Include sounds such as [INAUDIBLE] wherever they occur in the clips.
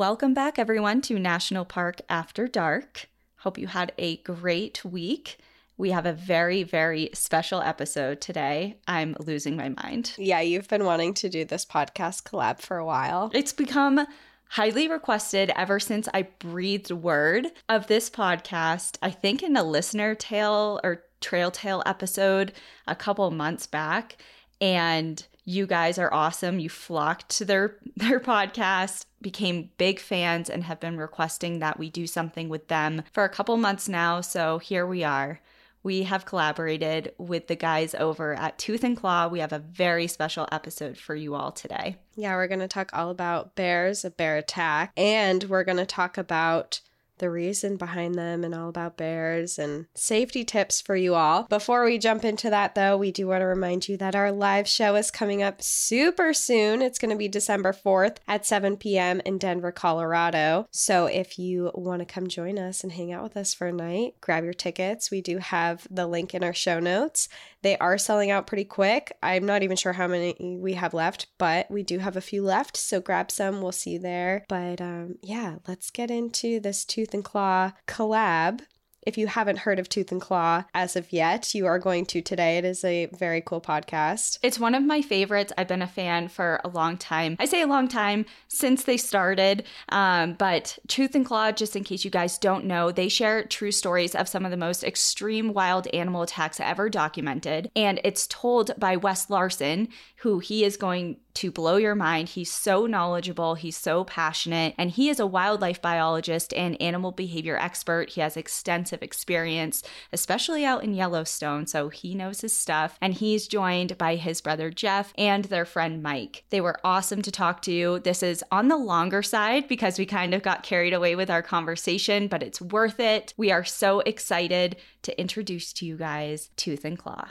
Welcome back, everyone, to National Park After Dark. Hope you had a great week. We have a very, very special episode today. I'm losing my mind. Yeah, you've been wanting to do this podcast collab for a while. It's become highly requested ever since I breathed word of this podcast. I think in a listener tale or trail tale episode a couple months back. And you guys are awesome. You flocked to their [LAUGHS] their podcast, became big fans and have been requesting that we do something with them for a couple months now. So here we are. We have collaborated with the guys over at Tooth and Claw. We have a very special episode for you all today. Yeah, we're going to talk all about bears, a bear attack, and we're going to talk about the reason behind them and all about bears and safety tips for you all. Before we jump into that, though, we do want to remind you that our live show is coming up super soon. It's going to be December 4th at 7 p.m. in Denver, Colorado. So if you want to come join us and hang out with us for a night, grab your tickets. We do have the link in our show notes. They are selling out pretty quick. I'm not even sure how many we have left, but we do have a few left. So grab some. We'll see you there. But um, yeah, let's get into this Tooth and Claw collab. If you haven't heard of Tooth and Claw as of yet, you are going to today. It is a very cool podcast. It's one of my favorites. I've been a fan for a long time. I say a long time since they started. Um, but Tooth and Claw, just in case you guys don't know, they share true stories of some of the most extreme wild animal attacks ever documented. And it's told by Wes Larson, who he is going to blow your mind. He's so knowledgeable, he's so passionate, and he is a wildlife biologist and animal behavior expert. He has extensive experience, especially out in Yellowstone, so he knows his stuff. And he's joined by his brother Jeff and their friend Mike. They were awesome to talk to. This is on the longer side because we kind of got carried away with our conversation, but it's worth it. We are so excited to introduce to you guys Tooth and Claw.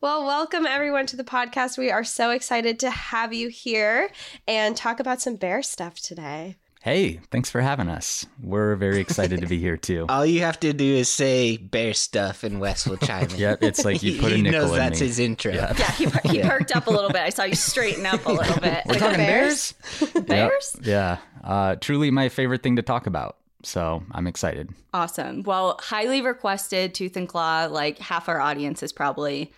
Well, welcome everyone to the podcast. We are so excited to have you here and talk about some bear stuff today. Hey, thanks for having us. We're very excited to be here too. [LAUGHS] All you have to do is say bear stuff and Wes will chime in. Yep, it's like you put a [LAUGHS] he nickel knows in that's me. his intro. Yeah. Yeah, he, he perked up a little bit. I saw you straighten up a little bit. We're Like, talking bears? bears? [LAUGHS] bears? Yep. Yeah. Uh, truly my favorite thing to talk about. So I'm excited. Awesome. Well, highly requested Tooth and Claw. Like half our audience is probably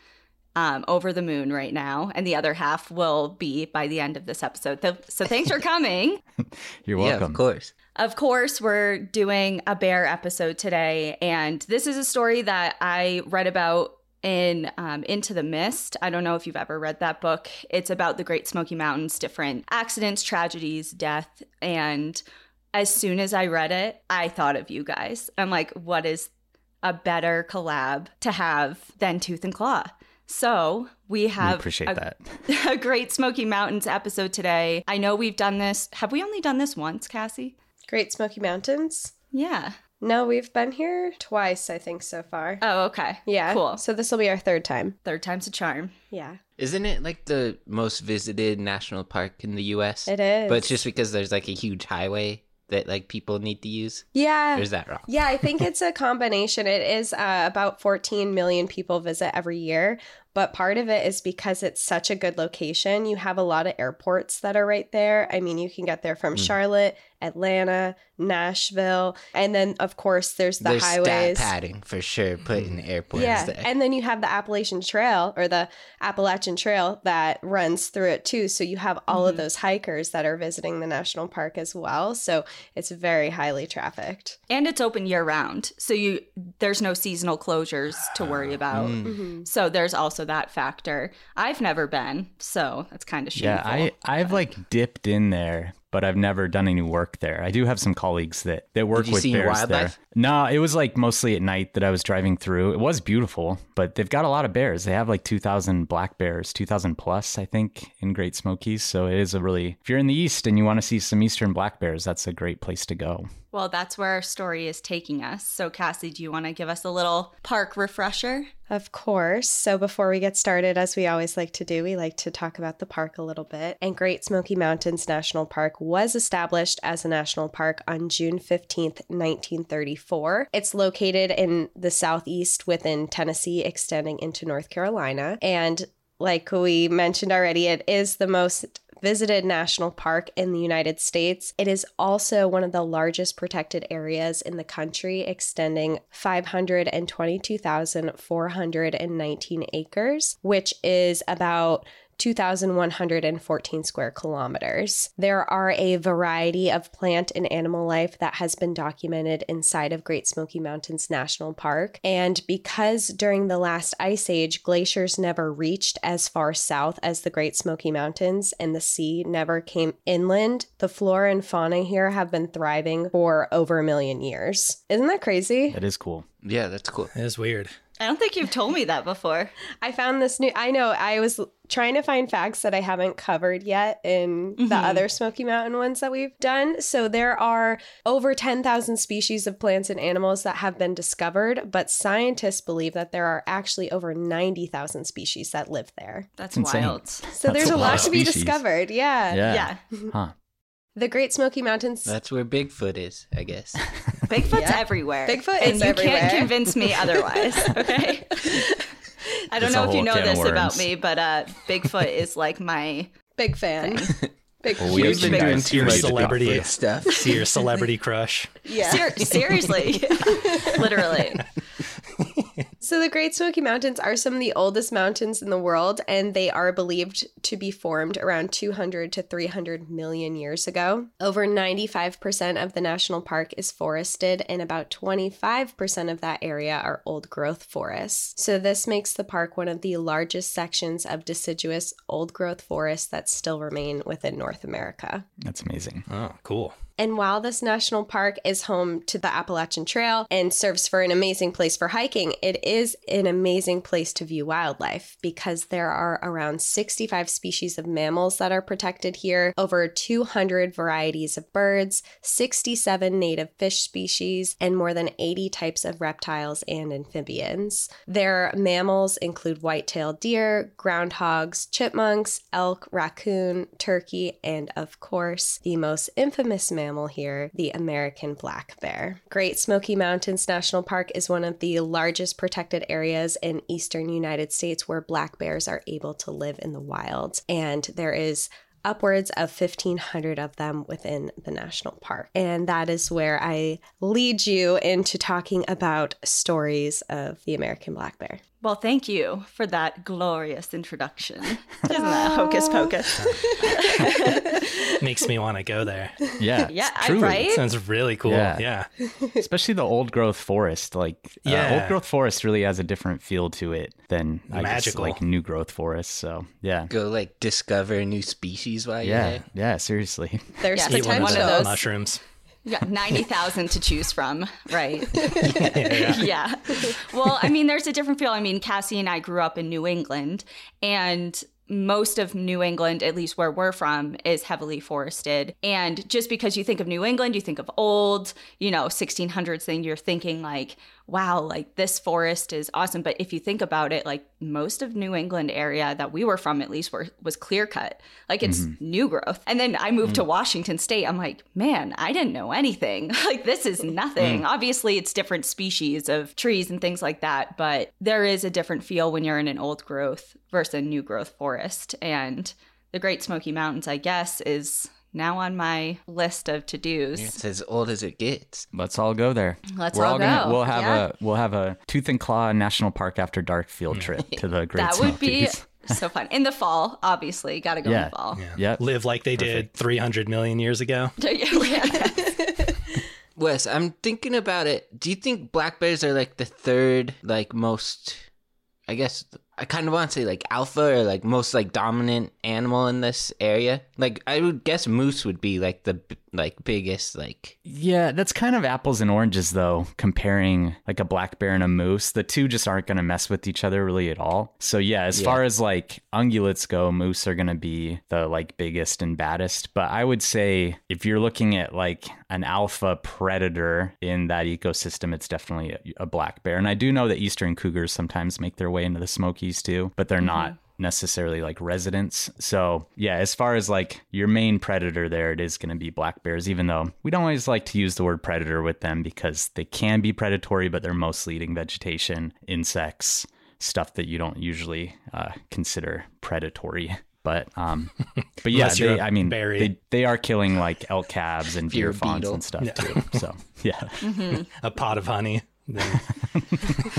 um, over the moon right now, and the other half will be by the end of this episode. So, so thanks for coming. [LAUGHS] You're Yeah, welcome. of course. Of course, we're doing a bear episode today, and this is a story that I read about in um, Into the Mist. I don't know if you've ever read that book. It's about the Great Smoky Mountains, different accidents, tragedies, death, and as soon as I read it, I thought of you guys. I'm like, what is a better collab to have than Tooth and Claw? So we We have appreciate a, that. [LAUGHS] a Great Smoky Mountains episode today. I know we've done this. Have we only done this once, Cassie? Great Smoky Mountains? Yeah. No, we've been here twice, I think, so far. Oh, okay. yeah. Cool. So this will be our third time. Third time's a charm. Yeah. Isn't it like the most visited national park in the US? It is. But it's just because there's like a huge highway that like people need to use? Yeah. Or is that wrong? Yeah, I think [LAUGHS] it's a combination. It is uh, about 14 million people visit every year, but part of it is because it's such a good location. You have a lot of airports that are right there. I mean, you can get there from mm. Charlotte, Atlanta, Nashville, and then of course there's the there's highways. stat padding for sure putting mm. airports Yeah, there. and then you have the Appalachian Trail or the Appalachian Trail that runs through it too. So you have all of mm-hmm. those hikers that are visiting the national park as well. So it's very highly trafficked. And it's open year round. So you there's no seasonal closures to worry ah. about. Mm. Mm-hmm. So there's also also that factor. I've never been, so that's kind of shameful. Yeah, I I've like dipped in there, but I've never done any work there. I do have some colleagues that that work you with see bears wildlife? there. No, it was like mostly at night that I was driving through. It was beautiful, but they've got a lot of bears. They have like 2,000 black bears, 2,000 plus, I think, in Great Smokies. So it is a really if you're in the east and you want to see some eastern black bears, that's a great place to go. Well, that's where our story is taking us. So, Cassie, do you want to give us a little park refresher? Of course. So before we get started, as we always like to do, we like to talk about the park a little bit. And Great Smoky Mountains National Park was established as a national park on June 15th, 1934. It's located in the southeast within Tennessee, extending into North Carolina. And like we mentioned already, it is the most visited national park in the United States. It is also one of the largest protected areas in the country, extending 522,419 acres, which is about 2,114 square kilometers. There are a variety of plant and animal life that has been documented inside of Great Smoky Mountains National Park. And because during the last ice age, glaciers never reached as far south as the Great Smoky Mountains and the sea never came inland, the flora and fauna here have been thriving for over a million years. Isn't that crazy? That is cool. Yeah, that's cool. It is weird. I don't think you've told me that before. [LAUGHS] I found this new. I know I was trying to find facts that I haven't covered yet in the Mhm. other Smoky Mountain ones that we've done. So there are over 10,000 species of plants and animals that have been discovered, but scientists believe that there are actually over 90,000 species that live there. That's Insane. wild. So That's there's a a lot lot to be discovered. Yeah. Yeah. Yeah. Huh. The Great Smoky Mountains. That's where Bigfoot is, I guess. [LAUGHS] Bigfoot's Yeah. everywhere. Bigfoot and is you everywhere. can't convince me [LAUGHS] otherwise. [LAUGHS] Okay. I don't That's know if you know this about me, but uh, Bigfoot is like my. Big fan. Big Well, we We've have been some doing guys too who much read the celebrity. Stuff. See your celebrity crush. Yeah. Ser- seriously. Literally. So, the Great Smoky Mountains are some of the oldest mountains in the world, and they are believed to be formed around 200 to 300 million years ago. Over 95% of the national park is forested, and about 25% of that area are old growth forests. So, this makes the park one of the largest sections of deciduous old growth forests that still remain within North America. That's amazing. Oh, cool. And while this national park is home to the Appalachian Trail and serves for an amazing place for hiking, it is an amazing place to view wildlife because there are around 65 species of mammals that are protected here, over 200 varieties of birds, 67 native fish species, and more than 80 types of reptiles and amphibians. Their mammals include white-tailed deer, groundhogs, chipmunks, elk, raccoon, turkey, and of course, the most infamous mammal here, the American black bear. Great Smoky Mountains National Park is one of the largest protected areas in eastern United States where black bears are able to live in the wild. And there is upwards of 1500 of them within the national park. And that is where I lead you into talking about stories of the American black bear. Well, thank you for that glorious introduction. [LAUGHS] Isn't that hocus pocus? [LAUGHS] Makes me want to go there. Yeah. [LAUGHS] Yeah, I- truly. right? Sounds really cool. Yeah. Yeah. Especially the old growth forest. Like, uh, old growth forest really has a different feel to it than I guess, Magical. like new growth forest. So, yeah. Go like discover new species while you're Yeah. there. Yeah. Seriously. There's Yes, Eat one potential. of One of those. mushrooms. Got 90,000 to choose from, right? [LAUGHS] Yeah. yeah. Well, I mean, there's a different feel. I mean, Cassie and I grew up in New England, and most of New England, at least where we're from, is heavily forested. And just because you think of New England, you think of old, you know, 1600s thing, you're thinking like, wow, like this forest is awesome. But if you think about it, like most of New England area that we were from, at least, were, was clear cut. Like it's mm-hmm. new growth. And then I moved to mm. Washington State. I'm like, man, I didn't know anything. [LAUGHS] like this is mm. nothing. Obviously, it's different species of trees and things like that, but there is a different feel when you're in an old growth versus a new growth forest. And the Great Smoky Mountains, I guess, is now on my list of to dos. It's as old as it gets. Let's all go there. Let's We're all all gonna. go. We'll have Yeah. a. We'll have a Tooth and Claw National Park after dark field mm. trip to the [LAUGHS] Great that would be so fun. In the fall, obviously, got to go in the fall. Yeah. Yep. Live like they did 300 million years ago. [LAUGHS] [LAUGHS] Wes, I'm thinking about it. Do you think black bears are like the third, like most, I guess, I kind of want to say like alpha or like most like dominant animal in this area. Like I would guess moose would be like the like biggest like Yeah, that's kind of apples and oranges though, comparing like a black bear and a moose. The two just aren't going to mess with each other really at all. So yeah, as Yeah. far as like ungulates go, moose are going to be the like biggest and baddest, but I would say if you're looking at like an alpha predator in that ecosystem, it's definitely a, a black bear. And I do know that eastern cougars sometimes make their way into the Smokies too, but they're mm-hmm. not necessarily like residents. So, yeah, as far as like your main predator there, it is going to be black bears, even though we don't always like to use the word predator with them because they can be predatory, but they're mostly eating vegetation, insects, stuff that you don't usually uh, consider predatory. But um, [LAUGHS] but yeah, they, a I mean, berry. they they are killing like elk calves and deer fawns and stuff too. So yeah, [LAUGHS] A pot of honey. [LAUGHS]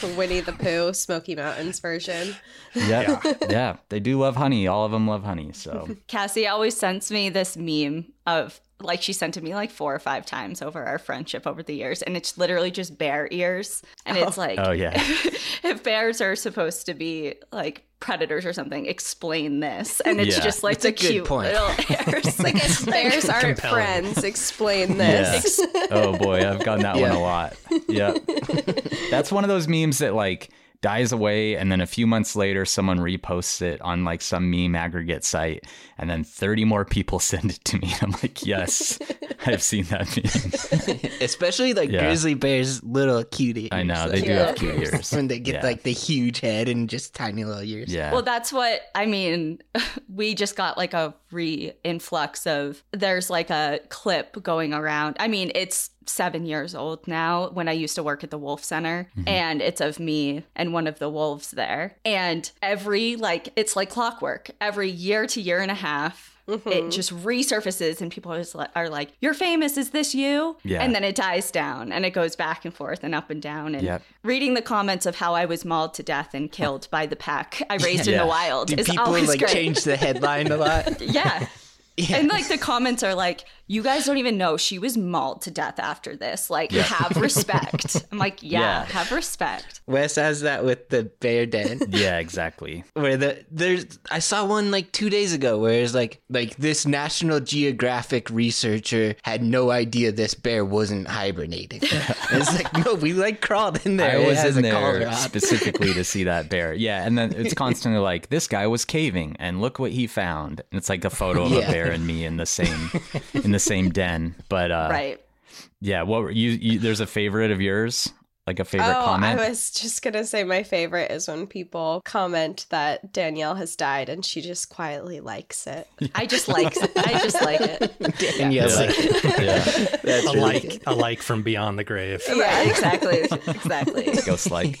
Then- Winnie the Pooh, Smoky Mountains version. yeah, yeah, they do love honey. All of them love honey. So Cassie always sends me this meme of like she sent to me like four or five times over our friendship over the years, and it's literally just bear ears, and it's oh. like, oh yeah. [LAUGHS] if bears are supposed to be like predators or something, explain this, and it's Yeah. just like It's a the good cute point. little [LAUGHS] hairs. Like if bears aren't Compelling. friends, explain [LAUGHS] this. Yeah. oh boy, I've gotten that one a lot. [LAUGHS] Yep. That's one of those memes that like dies away and then a few months later someone reposts it on like some meme aggregate site and then 30 more people [LAUGHS] send it to me. I'm like, "Yes, I've seen that meme." [LAUGHS] especially like Yeah. grizzly bears little cute ears. I know, they like, do have cute ears. [LAUGHS] when they get Yeah. like the huge head and just tiny little ears. Yeah. Well, that's what I mean. We just got like a re influx of there's like a clip going around. I mean, it's seven years old now when I used to work at the Wolf Center, mm-hmm. and it's of me and one of the wolves there. And every like, it's like clockwork, every year to year and a half. It mm-hmm. just resurfaces, and people are, just like, are like, "You're famous. Is this you?" Yeah. And then it dies down, and it goes back and forth and up and down. And Yep. reading the comments of how I was mauled to death and killed by the pack I [LAUGHS] raised in the wild Do is people always like great. change the headline a lot? [LAUGHS] Yeah. [LAUGHS] Yeah. And like the comments are like, you guys don't even know she was mauled to death after this. Like, have respect. I'm like, [LAUGHS] yeah, Yeah. have respect. Wes has that with the bear den. [LAUGHS] yeah, exactly. where the there's I saw one like two days ago where it's like like this National Geographic researcher had no idea this bear wasn't hibernating. [LAUGHS] It's like no, we like crawled in there. I was in there specifically to see that bear. Yeah, and then it's constantly like this guy was caving, and look what he found. And it's like a photo of a bear and me in the same in the same [LAUGHS] den. But uh, right. yeah, what were you, you? There's a favorite of yours, like a favorite oh, comment. I was just gonna say my favorite is when people comment that Danielle has died and she just quietly likes it. [LAUGHS] I just like it. I just like it. [LAUGHS] And yeah, Yeah. like, yeah, a really like good. a like from beyond the grave. Yeah, exactly. Exactly. ghost like.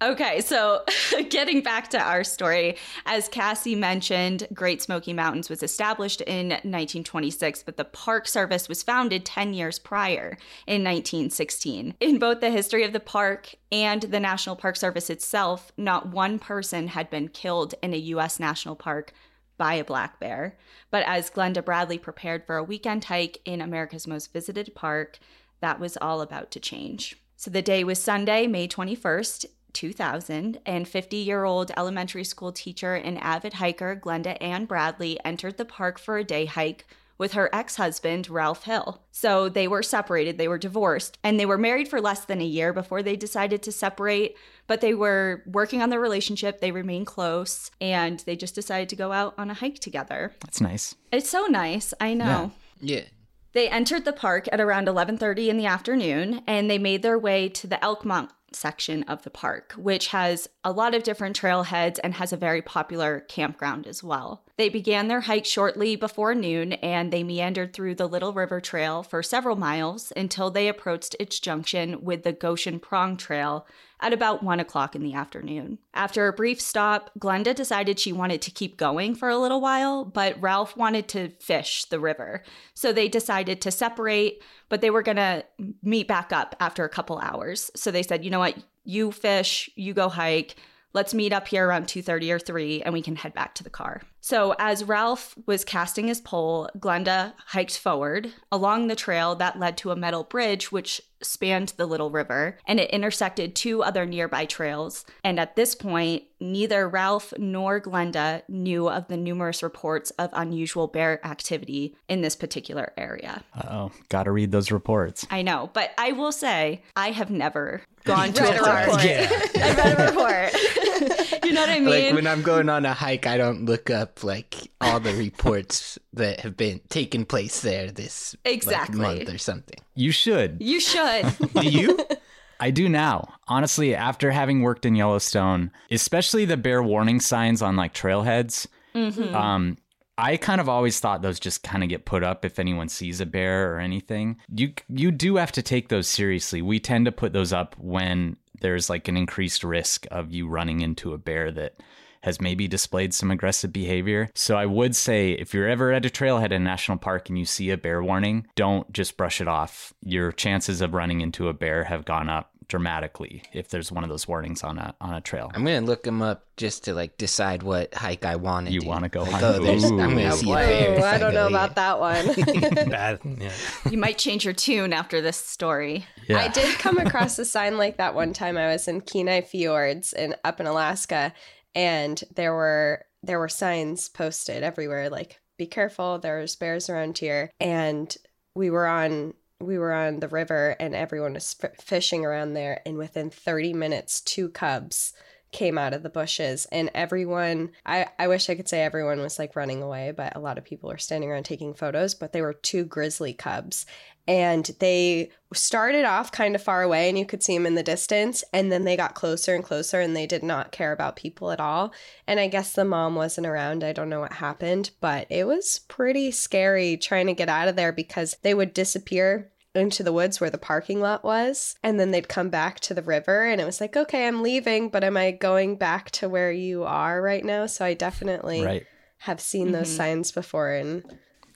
Okay, so [LAUGHS] getting back to our story, as Cassie mentioned, Great Smoky Mountains was established in 1926, but the Park Service was founded 10 years prior in 1916. In both the history of the park and the National Park Service itself, not one person had been killed in a U.S. national park by a black bear. But as Glenda Bradley prepared for a weekend hike in America's most visited park, that was all about to change. So the day was Sunday, May 21st, 2000, and 50 year old elementary school teacher and avid hiker Glenda Ann Bradley entered the park for a day hike with her ex husband, Ralph Hill. So they were separated, they were divorced, and they were married for less than a year before they decided to separate. But they were working on their relationship, they remained close, and they just decided to go out on a hike together. That's nice. It's so nice, I know. yeah. They entered the park at around 11:30 in the afternoon and they made their way to the Elkmont section of the park, which has a lot of different trailheads and has a very popular campground as well. They began their hike shortly before noon and they meandered through the Little River Trail for several miles until they approached its junction with the Goshen Prong Trail at about one o'clock in the afternoon. After a brief stop, Glenda decided she wanted to keep going for a little while, but Ralph wanted to fish the river. So they decided to separate, but they were going to meet back up after a couple hours. So they said, you know what, you fish, you go hike let's meet up here around 2.30 or 3 and we can head back to the car so as ralph was casting his pole glenda hiked forward along the trail that led to a metal bridge which spanned the little river and it intersected two other nearby trails and at this point neither ralph nor glenda knew of the numerous reports of unusual bear activity in this particular area oh gotta read those reports i know but i will say i have never gone to a a park report. Yeah. [LAUGHS] I read a report. [LAUGHS] you know what I mean? Like when I'm going on a hike, I don't look up like all the reports [LAUGHS] that have been taking place there this like, Exactly. month or something. you should you should. Do you? [LAUGHS] I do now. Honestly, after having worked in Yellowstone, especially the bear warning signs on like trailheads, um, I kind of always thought those just kind of get put up if anyone sees a bear or anything. You you do have to take those seriously. We tend to put those up when there's like an increased risk of you running into a bear that has maybe displayed some aggressive behavior. So I would say if you're ever at a trailhead in a national park and you see a bear warning, don't just brush it off. Your chances of running into a bear have gone up dramatically if there's one of those warnings on a on a trail. I'm gonna look them up just to like decide what hike I want to You wanna go like, on? Oh, there's, I'm gonna Ooh. see a bear. if Oh, I don't go know here. about that one. [LAUGHS] Bad. Yeah. you might change your tune after this story. Yeah. I did come across a sign like that one time. I was in Kenai Fjords in up in Alaska, and there were there were signs posted everywhere like "Be careful, there's bears around here." And we were on we were on the river, and everyone was f- fishing around there. And within thirty minutes, two cubs came out of the bushes and everyone I, I wish I could say everyone was like running away, but a lot of people were standing around taking photos, but they were two grizzly cubs. And they started off kind of far away and you could see them in the distance and then they got closer and closer and they did not care about people at all. And i guess the mom wasn't around. I don't know what happened but it was pretty scary trying to get out of there because they would disappear into the woods where the parking lot was and then they'd come back to the river and it was like okay i'm leaving but am i going back to where you are right now so i definitely right. have seen those mm-hmm. signs before and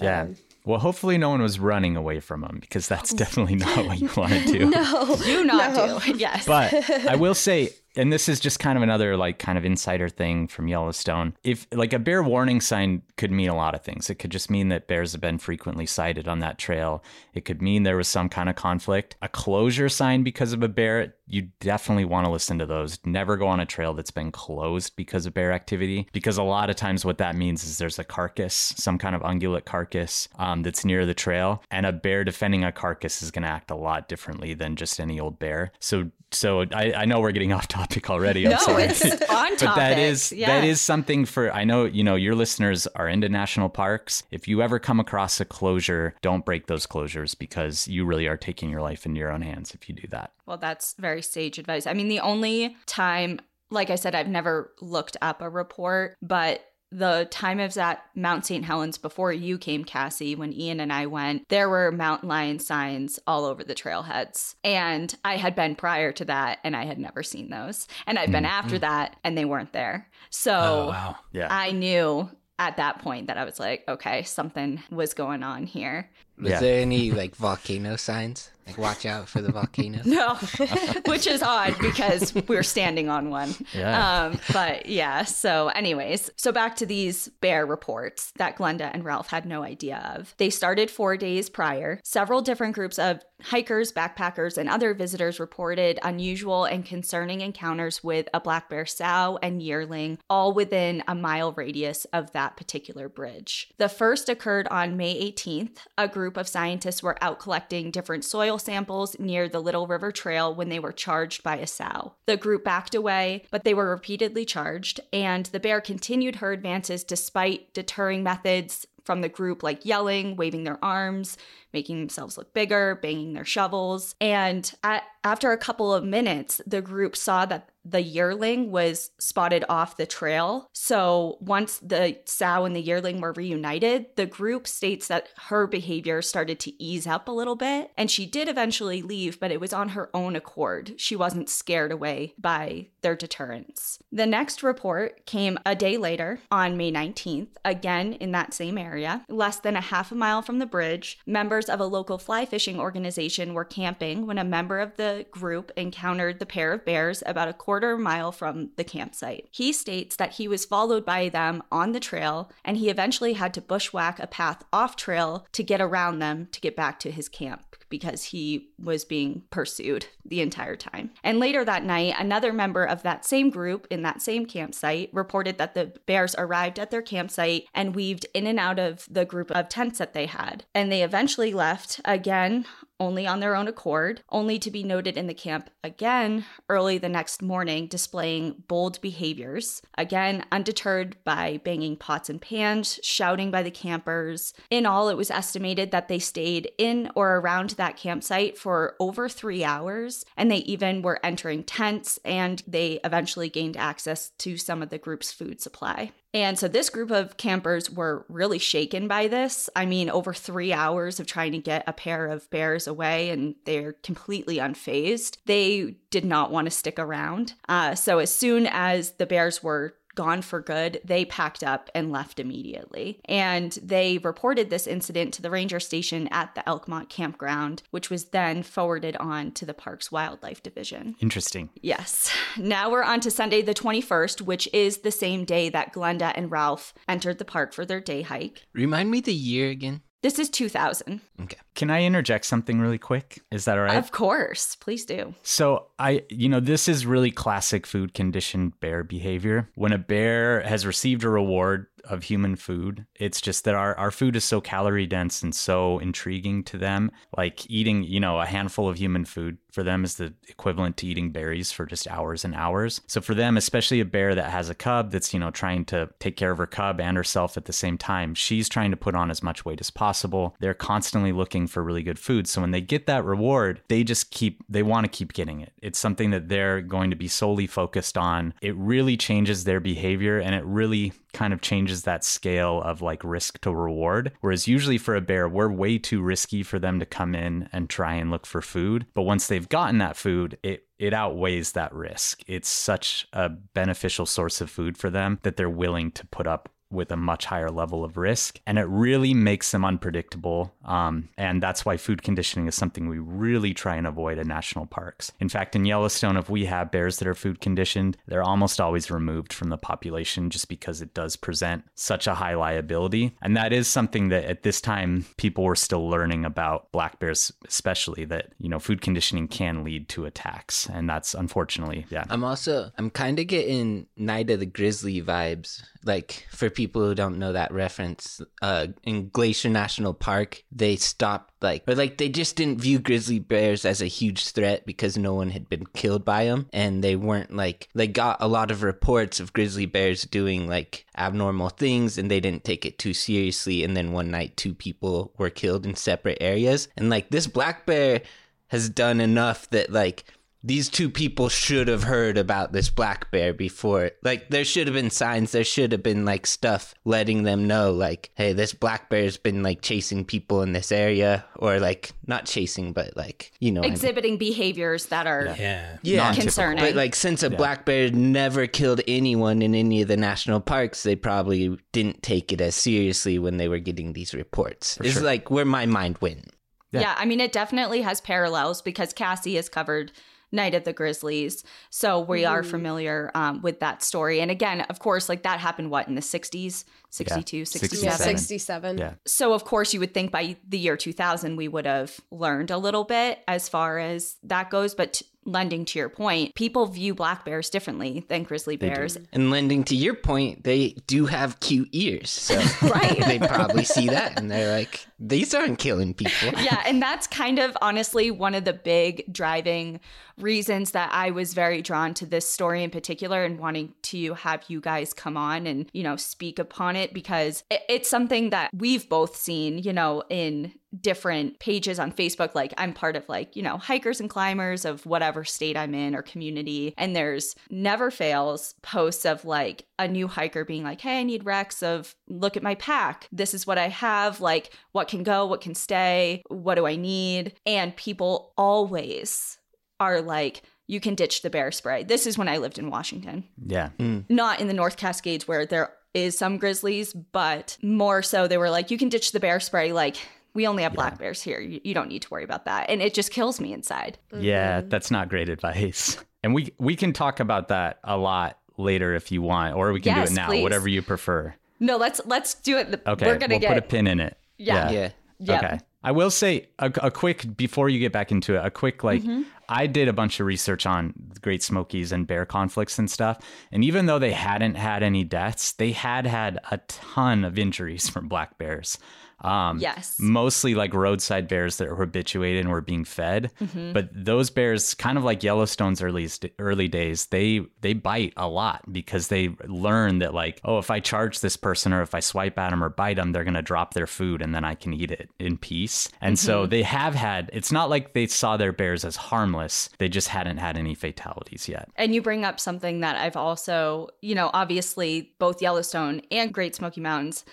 Yeah. Um, well, hopefully no one was running away from them because that's oh. definitely not what you want to [LAUGHS] do. no Do not do. Yes. But I will say, and this is just kind of another like kind of insider thing from Yellowstone. If like a bear warning sign could mean a lot of things. It could just mean that bears have been frequently sighted on that trail. It could mean there was some kind of conflict. A closure sign because of a bear, you definitely want to listen to those. Never go on a trail that's been closed because of bear activity because a lot of times what that means is there's a carcass, some kind of ungulate carcass um, that's near the trail, and a bear defending a carcass is going to act a lot differently than just any old bear. So so I, I know we're getting [LAUGHS] off topic already. I'm no, sorry. it's on topic. [LAUGHS] But that is yeah. that is something for I know you know your listeners are into national parks. If you ever come across a closure, don't break those closures because you really are taking your life into your own hands if you do that. Well, that's very sage advice. I mean, the only time, like I said, I've never looked up a report, but the time I was at Mount St. Helens before you came, Cassie, when Ian and I went, there were mountain lion signs all over the trailheads. And I had been prior to that and I had never seen those. And I've been mm, after mm. that and they weren't there. So Oh, wow. Yeah. I knew at that point that I was like, okay, something was going on here. Was Yeah. there any like volcano signs? Like watch out for the [LAUGHS] volcano. No, [LAUGHS] which is odd because we're standing on one. Yeah. Um, but yeah, so, anyways, so back to these bear reports that Glenda and Ralph had no idea of. They started four days prior. Several different groups of hikers, backpackers, and other visitors reported unusual and concerning encounters with a black bear sow and yearling, all within a mile radius of that particular bridge. The first occurred on May 18th. A group of scientists were out collecting different soil samples near the Little River Trail when they were charged by a sow. The group backed away, but they were repeatedly charged, and the bear continued her advances despite deterring methods from the group like yelling, waving their arms, making themselves look bigger, banging their shovels. And at, after a couple of minutes, the group saw that the yearling was spotted off the trail. So once the sow and the yearling were reunited, the group states that her behavior started to ease up a little bit. And she did eventually leave, but it was on her own accord. She wasn't scared away by their deterrence. The next report came a day later on May 19th, again in that same area. Less than a half a mile from the bridge, members of a local fly fishing organization were camping when a member of the group encountered the pair of bears about a quarter mile from the campsite. He states that he was followed by them on the trail and he eventually had to bushwhack a path off trail to get around them to get back to his camp because he was being pursued the entire time. And later that night, another member of that same group in that same campsite reported that the bears arrived at their campsite and weaved in and out of the group of tents that they had. And they eventually left again only on their own accord, only to be noted in the camp again early the next morning, displaying bold behaviors. Again, undeterred by banging pots and pans, shouting by the campers. In all, it was estimated that they stayed in or around that campsite for over three hours, and they even were entering tents and they eventually gained access to some of the group's food supply. And so this group of campers were really shaken by this. I mean, over three hours of trying to get a pair of bears away, and they're completely unfazed. They did not want to stick around. Uh, so as soon as the bears were gone for good, they packed up and left immediately. And they reported this incident to the ranger station at the Elkmont campground, which was then forwarded on to the park's wildlife division. Interesting. Yes. Now we're on to Sunday the 21st, which is the same day that Glenda and Ralph entered the park for their day hike. Remind me the year again. This is 2000. Okay. Can I interject something really quick? Is that all right? Of course. Please do. So I, you know, this is really classic food conditioned bear behavior. When a bear has received a reward of human food, it's just that our, our food is so calorie dense and so intriguing to them. Like eating, you know, a handful of human food for them is the equivalent to eating berries for just hours and hours. So for them, especially a bear that has a cub that's, you know, trying to take care of her cub and herself at the same time, she's trying to put on as much weight as possible. They're constantly looking for really good food. So when they get that reward, they just keep, they want to keep getting it. It's something that they're going to be solely focused on. It really changes their behavior and it really kind of changes that scale of like risk to reward. Whereas usually for a bear, we're way too risky for them to come in and try and look for food. But once they've gotten that food, it it outweighs that risk. It's such a beneficial source of food for them that they're willing to put up with a much higher level of risk. And it really makes them unpredictable. Um, and that's why food conditioning is something we really try and avoid in national parks. In fact, in Yellowstone, if we have bears that are food conditioned, they're almost always removed from the population just because it does present such a high liability. And that is something that at this time people were still learning about black bears, especially that, you know, food conditioning can lead to attacks. And that's unfortunately, yeah. I'm also I'm kind of getting Night of the Grizzly vibes. Like for people who don't know that reference, uh, in Glacier National Park, they stopped like or like they just didn't view grizzly bears as a huge threat because no one had been killed by them, and they weren't like they got a lot of reports of grizzly bears doing like abnormal things, and they didn't take it too seriously. And then one night, two people were killed in separate areas, and like this black bear has done enough that like these two people should have heard about this black bear before. Like, there should have been signs, there should have been like stuff letting them know, like, hey, this black bear's been like chasing people in this area, or like not chasing, but like, you know, Exhibiting behaviors that are Yeah. yeah, concerning. But like, since a black bear never killed anyone in any of the national parks, they probably didn't take it as seriously when they were getting these reports. it's sure. like where my mind went. Yeah. I mean, it definitely has parallels because Cassie has covered Night of the Grizzlies. So we are familiar um, with that story. And again, of course, like that happened what in the 60s, 62, 67. Yeah, 67. 67. Yeah. So, of course, you would think by the year 2000, we would have learned a little bit as far as that goes. But t- lending to your point, people view black bears differently than grizzly bears. And lending to your point, they do have cute ears. So [LAUGHS] Right. they probably see that and they're like, these aren't killing people. [LAUGHS] yeah, and that's kind of honestly one of the big driving reasons that I was very drawn to this story in particular and wanting to have you guys come on and, you know, speak upon it it because it's something that we've both seen, you know, in different pages on Facebook. Like I'm part of like, you know, hikers and climbers of whatever state I'm in or community. And there's never fails posts of like a new hiker being like, hey, I need recs of look at my pack. This is what I have. Like, what can go, what can stay, what do I need? And people always are like, you can ditch the bear spray. This is when I lived in Washington Yeah. Hmm. not in the North Cascades where there is some grizzlies, but more so they were like, you can ditch the bear spray. Like, we only have black bears here. You, you don't need to worry about that. And it just kills me inside. Yeah, that's not great advice. [LAUGHS] And we we can talk about that a lot later if you want, or we can Yes, do it now, please. whatever you prefer. No, let's let's do it. Okay, We're gonna we'll get put a pin in it. Yeah. Yeah. Yep. Okay. I will say a, a quick before you get back into it, a quick like Mm-hmm. I did a bunch of research on Great Smokies and bear conflicts and stuff, and even though they hadn't had any deaths, they had had a ton of injuries from black bears. Um, Yes. mostly like roadside bears that were habituated and were being fed. Mm-hmm. But those bears, kind of like Yellowstone's early early days, they they bite a lot because they learn that like, oh, if I charge this person or if I swipe at them or bite them, they're gonna drop their food and then I can eat it in peace. And Mm-hmm. so they have had. It's not like they saw their bears as harmless. They just hadn't had any fatalities yet. And you bring up something that I've also, you know, obviously both Yellowstone and Great Smoky Mountains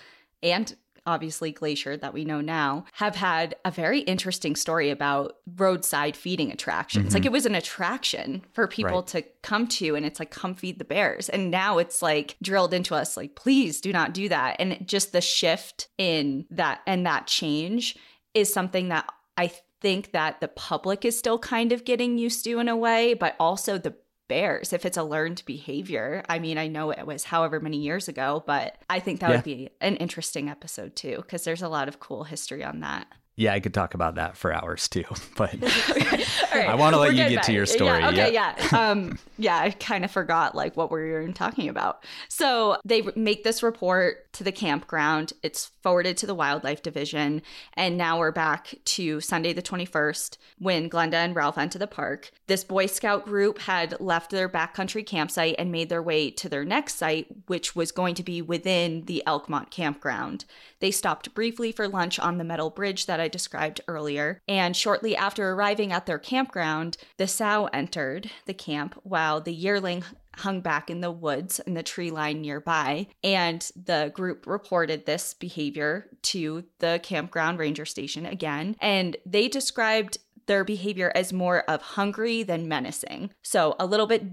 and obviously Glacier that we know now have had a very interesting story about roadside feeding attractions. Like mm-hmm. it was an attraction for people Right. to come to and it's like come feed the bears. And now it's like drilled into us like please do not do that. And just the shift in that and that change is something that I think that the public is still kind of getting used to in a way, but also the bears if it's a learned behavior. I mean, I know it was however many years ago, but I think that Yeah. would be an interesting episode too because there's a lot of cool history on that. Yeah, I could talk about that for hours too, [LAUGHS] but [LAUGHS] All right, I wanna let we're you get to your story, Yeah, okay, yeah. yeah. Um, yeah, I kind of forgot like what we were even talking about. So they make this report to the campground. It's forwarded to the wildlife division, and now we're back to Sunday the 21st when Glenda and Ralph enter the park. This Boy Scout group had left their backcountry campsite and made their way to their next site, which was going to be within the Elkmont campground. They stopped briefly for lunch on the metal bridge that I described earlier, and shortly after arriving at their campground, the sow entered the camp while the yearling hung back in the woods in the tree line nearby. And the group reported this behavior to the campground ranger station again, and they described their behavior as more of hungry than menacing. So a little bit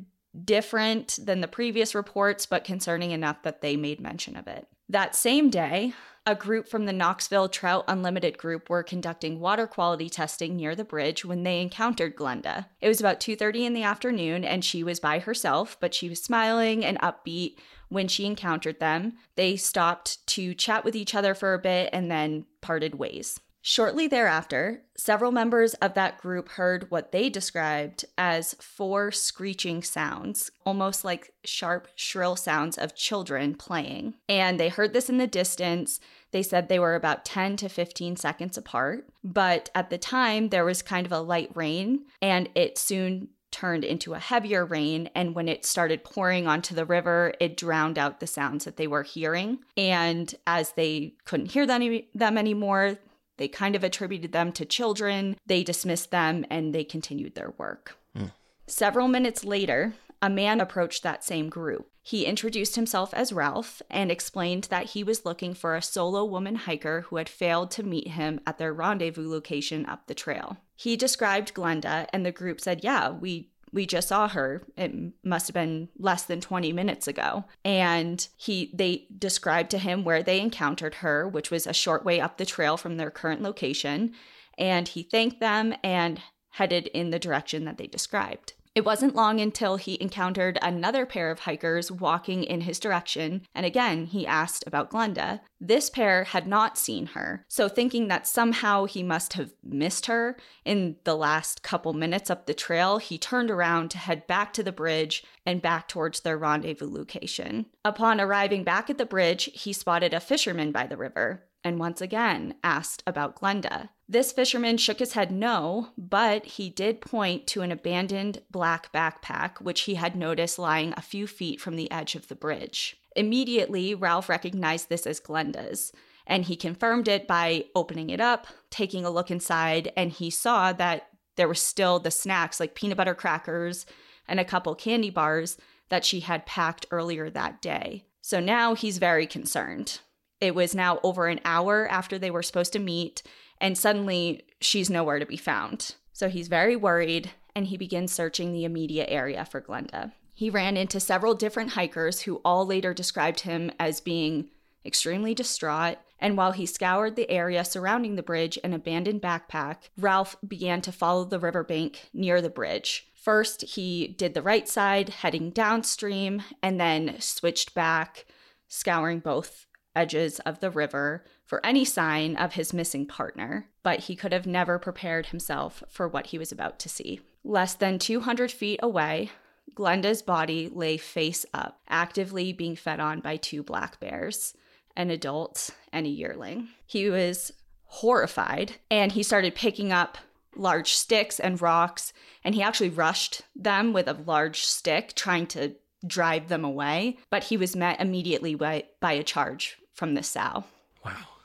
different than the previous reports, but concerning enough that they made mention of it. That same day, a group from the Knoxville Trout Unlimited group were conducting water quality testing near the bridge when they encountered Glenda. It was about 2:30 in the afternoon and she was by herself, but she was smiling and upbeat when she encountered them. They stopped to chat with each other for a bit and then parted ways. Shortly thereafter, several members of that group heard what they described as four screeching sounds, almost like sharp, shrill sounds of children playing. And they heard this in the distance. They said they were about 10 to 15 seconds apart. But at the time, there was kind of a light rain, and it soon turned into a heavier rain. And when it started pouring onto the river, it drowned out the sounds that they were hearing. And as they couldn't hear them, them anymore, they kind of attributed them to children. They dismissed them and they continued their work. Hmm. Several minutes later, a man approached that same group. He introduced himself as Ralph and explained that he was looking for a solo woman hiker who had failed to meet him at their rendezvous location up the trail. He described Glenda, and the group said, Yeah, we we just saw her. It must have been less than 20 minutes ago. And he they described to him where they encountered her which was a short way up the trail from their current location. And he thanked them and headed in the direction that they described it wasn't long until he encountered another pair of hikers walking in his direction, and again he asked about Glenda. This pair had not seen her, so thinking that somehow he must have missed her in the last couple minutes up the trail, he turned around to head back to the bridge and back towards their rendezvous location. Upon arriving back at the bridge, he spotted a fisherman by the river and once again asked about Glenda. This fisherman shook his head no, but he did point to an abandoned black backpack which he had noticed lying a few feet from the edge of the bridge. Immediately, Ralph recognized this as Glenda's, and he confirmed it by opening it up, taking a look inside, and he saw that there were still the snacks like peanut butter crackers and a couple candy bars that she had packed earlier that day. So now he's very concerned. It was now over an hour after they were supposed to meet, and suddenly she's nowhere to be found. So he's very worried and he begins searching the immediate area for Glenda. He ran into several different hikers who all later described him as being extremely distraught. And while he scoured the area surrounding the bridge and abandoned backpack, Ralph began to follow the riverbank near the bridge. First, he did the right side, heading downstream, and then switched back, scouring both edges of the river for any sign of his missing partner, but he could have never prepared himself for what he was about to see. Less than 200 feet away, Glenda's body lay face up, actively being fed on by two black bears, an adult and a yearling. He was horrified and he started picking up large sticks and rocks, and he actually rushed them with a large stick, trying to drive them away, but he was met immediately by, by a charge from the sow. Wow.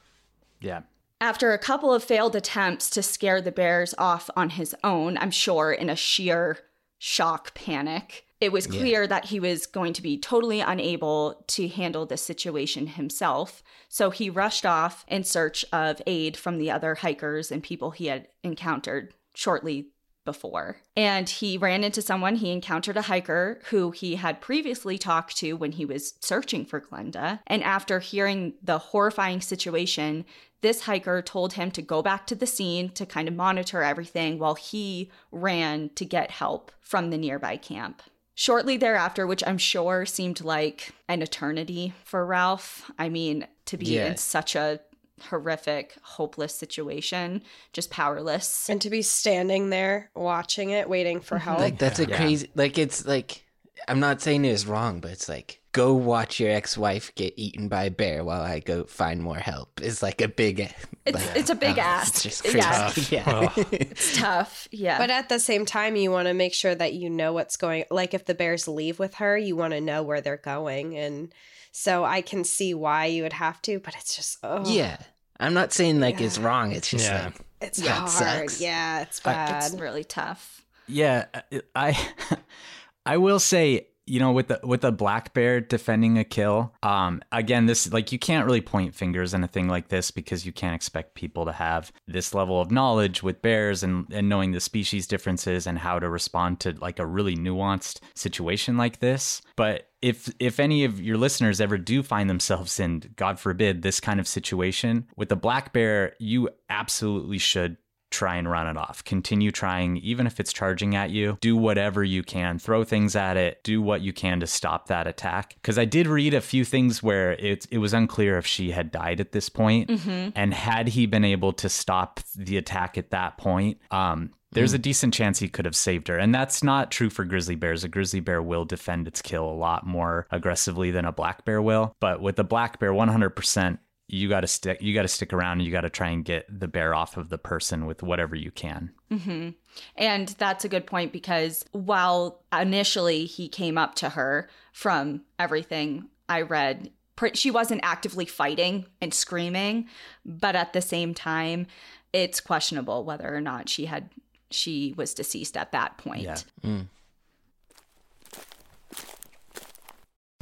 Yeah. After a couple of failed attempts to scare the bears off on his own, I'm sure in a sheer shock panic, it was clear that he was going to be totally unable to handle the situation himself. So he rushed off in search of aid from the other hikers and people he had encountered shortly before. And he ran into someone, he encountered a hiker who he had previously talked to when he was searching for Glenda. And after hearing the horrifying situation, this hiker told him to go back to the scene to kind of monitor everything while he ran to get help from the nearby camp. Shortly thereafter, which I'm sure seemed like an eternity for Ralph, I mean, to be Yeah. in such a horrific, hopeless situation, just powerless. And to be standing there watching it, waiting for mm-hmm. help. Like that's a Yeah. crazy. Like it's like I'm not saying it's wrong, but it's like go watch your ex-wife get eaten by a bear while I go find more help. It's like a big. It's like, it's a big oh, ask. It's just crazy. [LAUGHS] yeah, Yeah. it's tough. Yeah. But at the same time, you want to make sure that you know what's going. Like if the bears leave with her, you want to know where they're going, and so I can see why you would have to. But it's just oh, yeah. I'm not saying like it's wrong. It's just Yeah. like it's Yeah, hard. sucks. Yeah, it's bad. it's really tough. Yeah, I [LAUGHS] I will say, you know, with the with the black bear defending a kill, um, again, this like you can't really point fingers in a thing like this because you can't expect people to have this level of knowledge with bears and and knowing the species differences and how to respond to like a really nuanced situation like this. But if if any of your listeners ever do find themselves in, God forbid, this kind of situation with a black bear, you absolutely should try and run it off. Continue trying, even if it's charging at you. Do whatever you can. Throw things at it. Do what you can to stop that attack. Because I did read a few things where it, it was unclear if she had died at this point. And had he been able to stop the attack at that point, um, there's a decent chance he could have saved her. And that's not true for grizzly bears. A grizzly bear will defend its kill a lot more aggressively than a black bear will. But with a black bear, 100%, you got to stick you got to stick around and you got to try and get the bear off of the person with whatever you can. Mm-hmm. And that's a good point because while initially he came up to her from everything I read, she wasn't actively fighting and screaming, but at the same time, it's questionable whether or not she had she was deceased at that point. Yeah. Mm.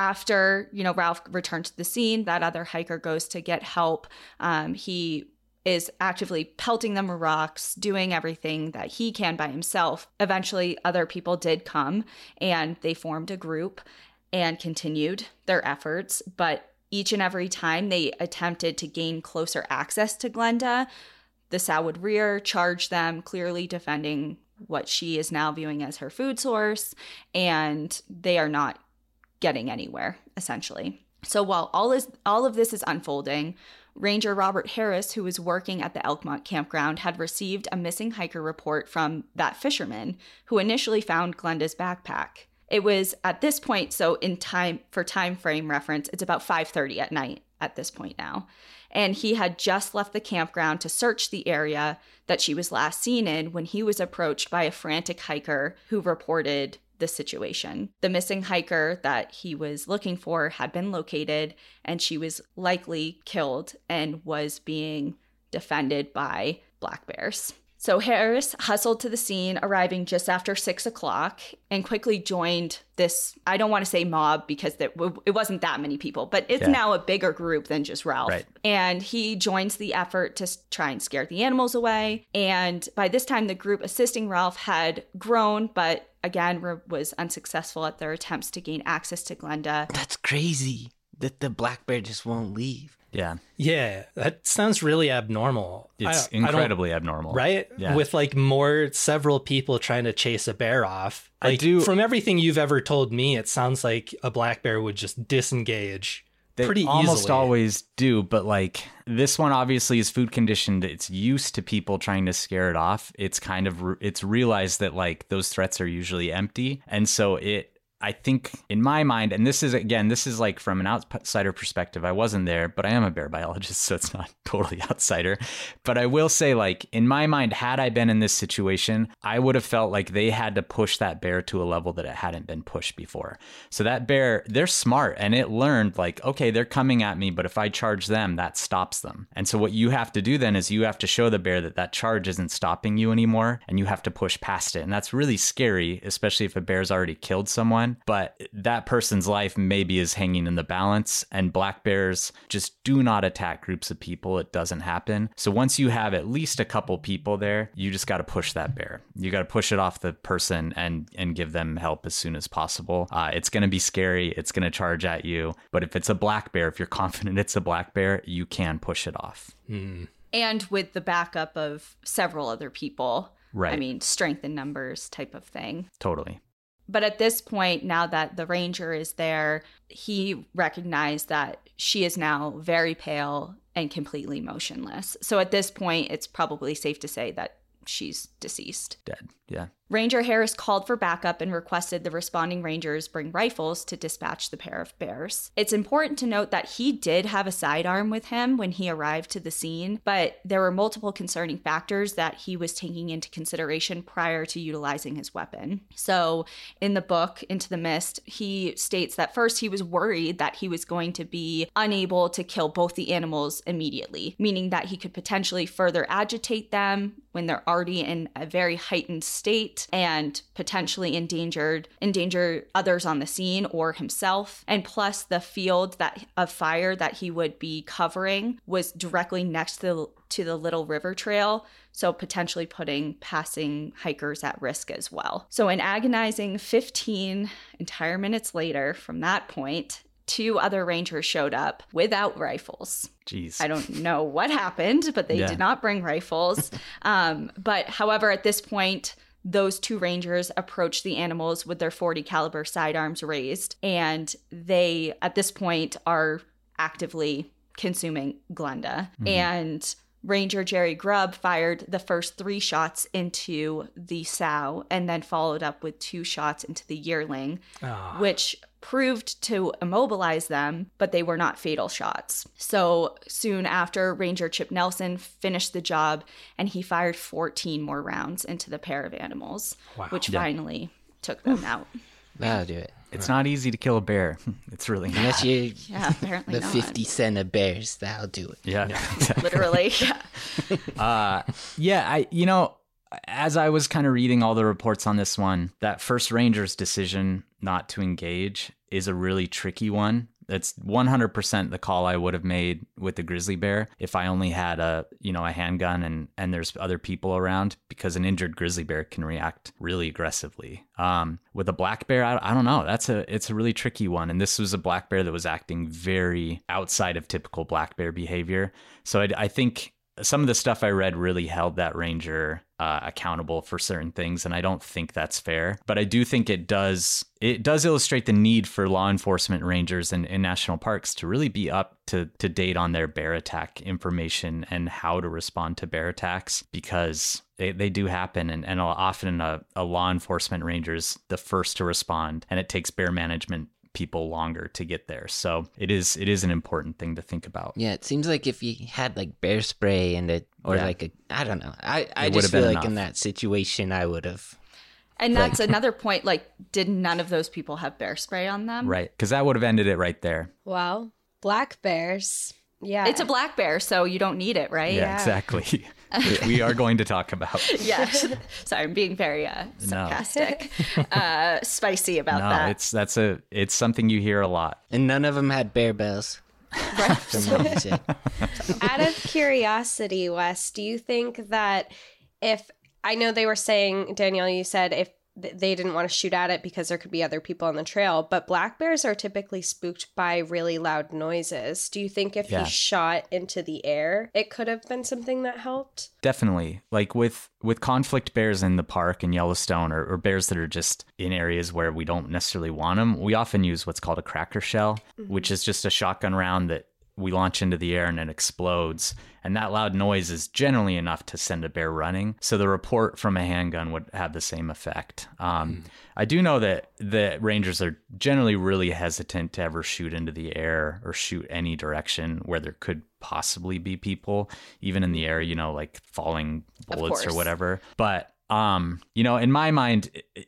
After you know Ralph returns to the scene, that other hiker goes to get help. Um, he is actively pelting them with rocks, doing everything that he can by himself. Eventually, other people did come and they formed a group and continued their efforts. But each and every time they attempted to gain closer access to Glenda, the sow would rear, charge them, clearly defending what she is now viewing as her food source, and they are not getting anywhere, essentially. So while all is all of this is unfolding, Ranger Robert Harris, who was working at the Elkmont campground, had received a missing hiker report from that fisherman who initially found Glenda's backpack. It was at this point, so in time for time frame reference, it's about 5:30 at night at this point now. And he had just left the campground to search the area that she was last seen in when he was approached by a frantic hiker who reported the situation. The missing hiker that he was looking for had been located, and she was likely killed and was being defended by black bears. So Harris hustled to the scene, arriving just after six o'clock, and quickly joined this. I don't want to say mob because it wasn't that many people, but it's Yeah. now a bigger group than just Ralph. Right. And he joins the effort to try and scare the animals away. And by this time, the group assisting Ralph had grown, but again re- was unsuccessful at their attempts to gain access to Glenda. That's crazy that the black bear just won't leave. Yeah. Yeah, that sounds really abnormal. It's don't- I incredibly abnormal. right? Yeah. With like more several people trying to chase a bear off. I do- From everything you've ever told me, it sounds like a black bear would just disengage They pretty almost easily. always do, but like this one obviously is food conditioned. It's used to people trying to scare it off. It's kind of re- it's realized that like those threats are usually empty, and so it. I think in my mind, and this is again, this is like from an outsider perspective. I wasn't there, but I am a bear biologist, [LAUGHS] so it's not totally outsider. But I will say, like in my mind, had I been in this situation, I would have felt like they had to push that bear to a level that it hadn't been pushed before. So that bear, they're smart and it learned like, okay, they're coming at me, but if I charge them, that stops them. And so what you have to do then is you have to show the bear that that charge isn't stopping you anymore and you have to push past it. And that's really scary, especially if a bear's already killed someone, but that person's life maybe is hanging in the balance and black bears just do not attack groups of people. It doesn't happen. So once you have at least a couple people there, you just got to push that bear. You got to push it off the person and and give them help as soon as possible. Uh, it's going to be scary. It's going to charge at you. But if it's a black bear, if you're [LAUGHS] confident it's a black bear, you can push it off. And with the backup of several other people. Right. I mean, strength in numbers type of thing. Totally. But at this point, now that the ranger is there, he recognized that she is now very pale and completely motionless. So at this point, it's probably safe to say that she's deceased. Dead. Yeah. Ranger Harris called for backup and requested the responding rangers bring rifles to dispatch the pair of bears. It's important to note that he did have a sidearm with him when he arrived to the scene, but there were multiple concerning factors that he was taking into consideration prior to utilizing his weapon. So, in the book, Into the Mist, he states that first he was worried that he was going to be unable to kill both the animals immediately, meaning that he could potentially further agitate them when they're already in a very heightened state and potentially endangered endanger others on the scene or himself and plus the field that of fire that he would be covering was directly next to the, to the little river trail so potentially putting passing hikers at risk as well so an agonizing 15 entire minutes later from that point two other rangers showed up without rifles Jeez. I don't know what happened, but they Yeah. did not bring rifles. [LAUGHS] um, but however, at this point, those two rangers approach the animals with their 40 caliber sidearms raised, and they at this point are actively consuming Glenda. Mm-hmm. And Ranger Jerry Grubb fired the first three shots into the sow and then followed up with two shots into the yearling, ah. which proved to immobilize them, but they were not fatal shots. So soon after, Ranger Chip Nelson finished the job and he fired 14 more rounds into the pair of animals, which finally took them out. That'll do it. It's not easy to kill a bear. [LAUGHS] It's really not. Unless you [LAUGHS] Yeah, apparently the not. 50 cent of bears, that'll do it. Yeah. Literally. [LAUGHS] Yeah. Uh, yeah, I you know, as I was kind of reading all the reports on this one, that first ranger's decision not to engage is a really tricky one. It's 100% the call I would have made with the grizzly bear if I only had a, you know, a handgun and and there's other people around because an injured grizzly bear can react really aggressively. Um, with a black bear, I, I don't know. That's a it's a really tricky one and this was a black bear that was acting very outside of typical black bear behavior. So I, I think some of the stuff I read really held that ranger uh, accountable for certain things, and I don't think that's fair. But I do think it does it does illustrate the need for law enforcement rangers in, in national parks to really be up to, to date on their bear attack information and how to respond to bear attacks because they, they do happen and, and often a, a law enforcement ranger is the first to respond and it takes bear management people longer to get there. So it is it is an important thing to think about. Yeah, it seems like if you had like bear spray and it or Yeah. like a I don't know. I I It just would've feel been like in that situation I would have And that's [LAUGHS] another point. Like, did none of those people have bear spray on them? Right. Because that would have ended it right there. Well, black bears. Yeah. It's a black bear, so you don't need it, right? Yeah, exactly. [LAUGHS] We- we are going to talk about. [LAUGHS] Yes. Sorry, I'm being very uh, sarcastic, [LAUGHS] uh, spicy about no, that. it's that's a it's something you hear a lot. and none of them had bear bells. [LAUGHS] From what you said. Out of curiosity, Wes, do you think that if I know they were saying, Danielle, you said if th- they didn't want to shoot at it because there could be other people on the trail, but black bears are typically spooked by really loud noises. Do you think if Yeah. he shot into the air, it could have been something that helped? Definitely. Like with with conflict bears in the park in Yellowstone or, or bears that are just in areas where we don't necessarily want them, we often use what's called a cracker shell, mm-hmm. which is just a shotgun round that we launch into the air and it explodes. And that loud noise is generally enough to send a bear running. So the report from a handgun would have the same effect. Um, I do know that the rangers are generally really hesitant to ever shoot into the air or shoot any direction where there could possibly be people, even in the air, you know, like falling bullets or whatever. But, um, you know, in my mind, it- a-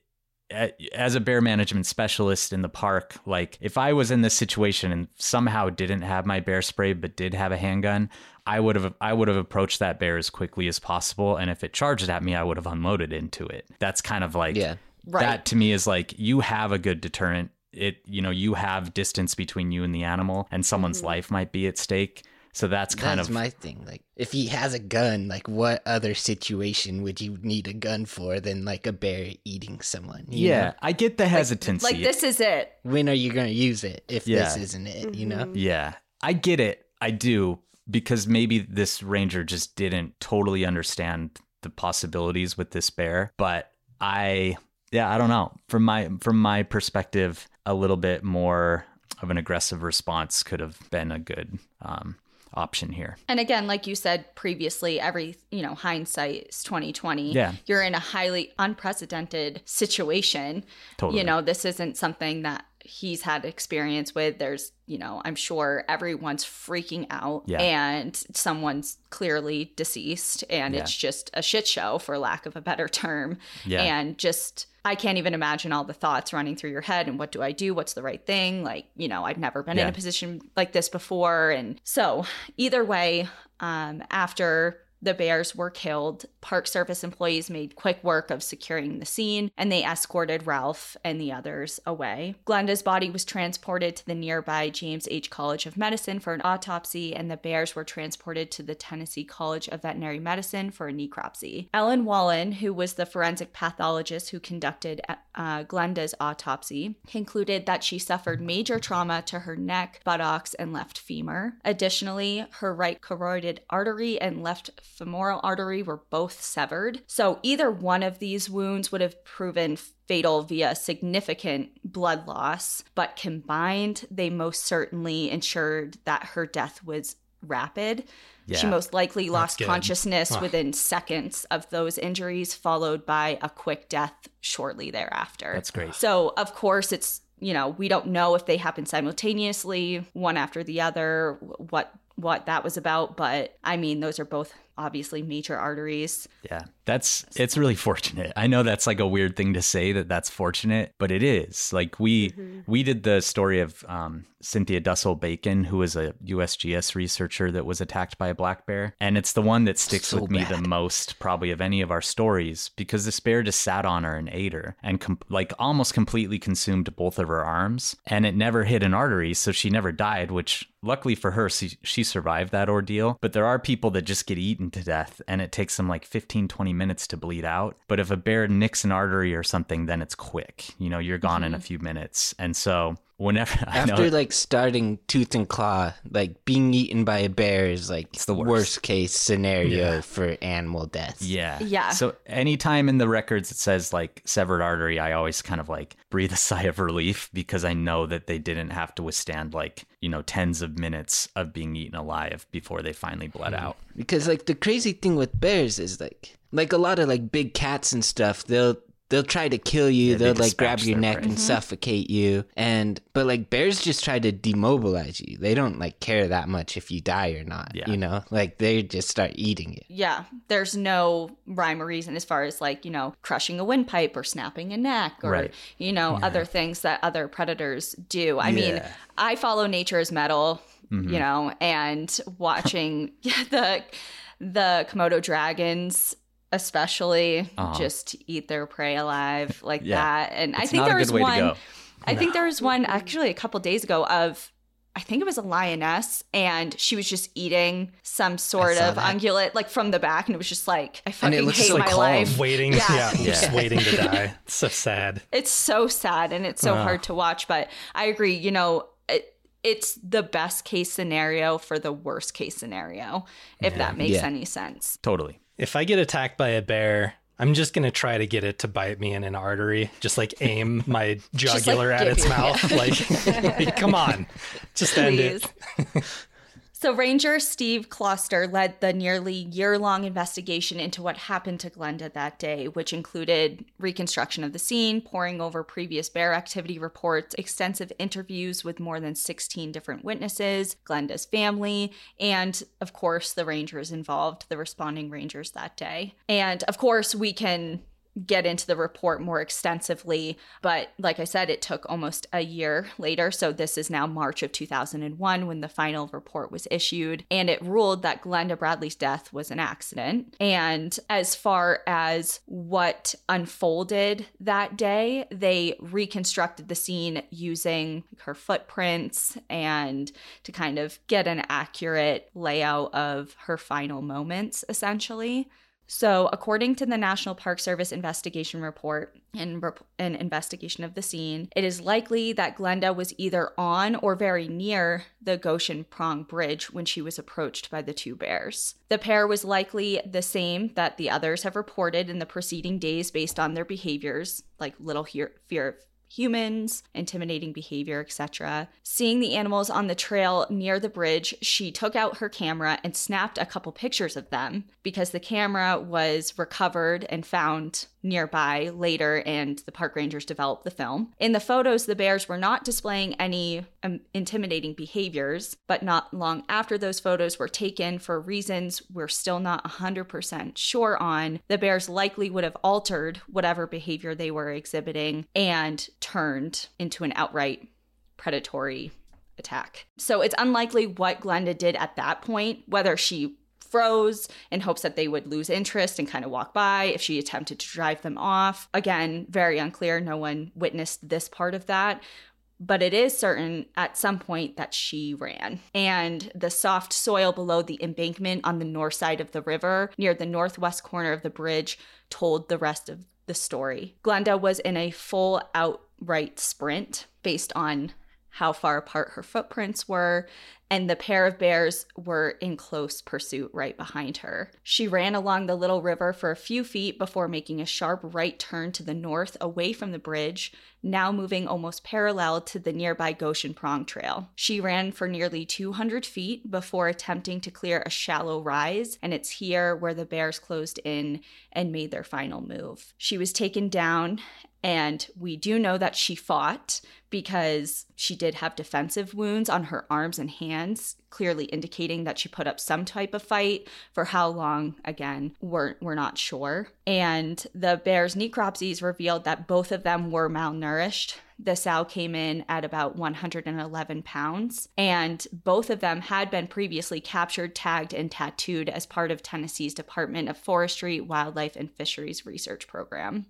as a bear management specialist in the park, like if I was in this situation and somehow didn't have my bear spray but did have a handgun, I would have I would have approached that bear as quickly as possible, and if it charged at me, I would have unloaded into it. That's kind of like Yeah. Right. that to me is like you have a good deterrent. It you know you have distance between you and the animal, and someone's mm-hmm. life might be at stake. So that's kind That's of my thing. Like, if he has a gun, like, what other situation would you need a gun for than like a bear eating someone? you yeah. know? I get the hesitancy. like, this is it. When are you gonna use it if this isn't it? You know. Yeah, I get it. I do because maybe this ranger just didn't totally understand the possibilities with this bear, but I yeah, I don't know. From my from my perspective, a little bit more of an aggressive response could have been a good um, option here. And again, like you said previously, every you know hindsight is twenty twenty. Yeah. you're in a highly unprecedented situation. Totally. You know, this isn't something that he's had experience with. There's, you know, I'm sure everyone's freaking out, Yeah. and someone's clearly deceased, and Yeah. it's just a shit show, for lack of a better term. Yeah. And just. I can't even imagine all the thoughts running through your head and what do I do? What's the right thing? Like, you know, I've never been in a position like this before. And so, either way, um, after the bears were killed, Park Service employees made quick work of securing the scene and they escorted Ralph and the others away. Glenda's body was transported to the nearby James H. College of Medicine for an autopsy, and the bears were transported to the Tennessee College of Veterinary Medicine for a necropsy. Ellen Wallen, who was the forensic pathologist who conducted uh, Glenda's autopsy, concluded that she suffered major trauma to her neck, buttocks, and left femur. Additionally, her right carotid artery and left femoral artery were both severed. So either one of these wounds would have proven fatal via significant blood loss, but combined, they most certainly ensured that her death was rapid. She most likely lost consciousness Wow. within seconds of those injuries, followed by a quick death shortly thereafter. That's great. So, of course, it's, you know, we don't know if they happened simultaneously, one after the other, what what that was about, but I mean, those are both obviously major arteries. Yeah, that's it's really fortunate. I know that's like a weird thing to say that that's fortunate, but it is. Like we we did the story of um, Cynthia Dusel Bacon, who was a USGS researcher that was attacked by a black bear, and it's the one that sticks So with me the most, probably of any of our stories, because this bear just sat on her and ate her, and com- like almost completely consumed both of her arms, and it never hit an artery, so she never died. Which luckily for her, she, she survived that ordeal. But there are people that just get eaten to death, and it takes them like 15, 20 minutes to bleed out. But if a bear nicks an artery or something, then it's quick. You know, you're gone in a mm-hmm. few minutes. And so whenever [LAUGHS] I know After like starting tooth and claw, like being eaten by a bear is like it's the worst. worst. case scenario Yeah. for animal death. Yeah. Yeah. So anytime in the records it says like severed artery, I always kind of like breathe a [LAUGHS] sigh of relief because I know that they didn't have to withstand like, you know, tens of minutes of being eaten alive before they finally bled hmm. out. Because like the crazy thing with bears is like like a lot of like big cats and stuff, they'll they'll try to kill you, Yeah, they they'll like grab your neck prey. and Mm-hmm. suffocate you. And but like bears just try to demobilize you. They don't like care that much if you die or not. Yeah. You know? Like they just start eating you. Yeah, there's no rhyme or reason as far as like, you know, crushing a windpipe or snapping a neck or, Right. you know, other things that other predators do. I mean, I follow Nature's Metal, you know, and watching [LAUGHS] the the Komodo dragons especially Uh-huh. just eat their prey alive [LAUGHS] like Yeah. that. And I think not a there good was one go. I think there was one actually a couple days ago of I think it was a lioness, and she was just eating some sort of that. ungulate like from the back, and it was just like I And fucking it looks hate so my calm. life. Waiting, Yeah. yeah, just waiting to die. It's [LAUGHS] so sad. It's so sad and it's so Ugh. hard to watch, but I agree. You know, it, it's the best case scenario for the worst case scenario, if that makes Yeah. any sense. Totally. If I get attacked by a bear, I'm just gonna try to get it to bite me in an artery. Just like aim [LAUGHS] my jugular at its you- mouth. Like, like, [LAUGHS] come on, just end it. [LAUGHS] So, Ranger Steve Kloster led the nearly year long investigation into what happened to Glenda that day, which included reconstruction of the scene, poring over previous bear activity reports, extensive interviews with more than 16 different witnesses, Glenda's family, and of course, the rangers involved, the responding rangers that day. And of course, we can get into the report more extensively. But like I said, it took almost a year later. So this is now March of 2001 when the final report was issued. And it ruled that Glenda Bradley's death was an accident. And as far as what unfolded that day, they reconstructed the scene using her footprints and to kind of get an accurate layout of her final moments, essentially. So, according to the National Park Service investigation report and rep- an investigation of the scene, it is likely that Glenda was either on or very near the Goshen Prong Bridge when she was approached by the two bears. The pair was likely the same that the others have reported in the preceding days based on their behaviors, like little hear- fear of humans, intimidating behavior, etc. Seeing the animals on the trail near the bridge, she took out her camera and snapped a couple pictures of them because the camera was recovered and found nearby later and the park rangers developed the film. In the photos, the bears were not displaying any um, intimidating behaviors, but not long after those photos were taken for reasons we're still not 100% sure on, the bears likely would have altered whatever behavior they were exhibiting and turned into an outright predatory attack. So it's unlikely what Glenda did at that point, whether she froze in hopes that they would lose interest and kind of walk by, if she attempted to drive them off. Again, very unclear. No one witnessed this part of that. But it is certain at some point that she ran. And the soft soil below the embankment on the north side of the river, near the northwest corner of the bridge, told the rest of the story. Glenda was in a full outright sprint based on how far apart her footprints were, and the pair of bears were in close pursuit right behind her. She ran along the little river for a few feet before making a sharp right turn to the north away from the bridge, now moving almost parallel to the nearby Goshen Prong Trail. She ran for nearly 200 feet before attempting to clear a shallow rise, and it's here where the bears closed in and made their final move. She was taken down and we do know that she fought because she did have defensive wounds on her arms and hands, clearly indicating that she put up some type of fight. For how long, again, we're, we're not sure. And the bear's necropsies revealed that both of them were malnourished. The sow came in at about 111 pounds, and both of them had been previously captured, tagged, and tattooed as part of Tennessee's Department of Forestry, Wildlife, and Fisheries research program.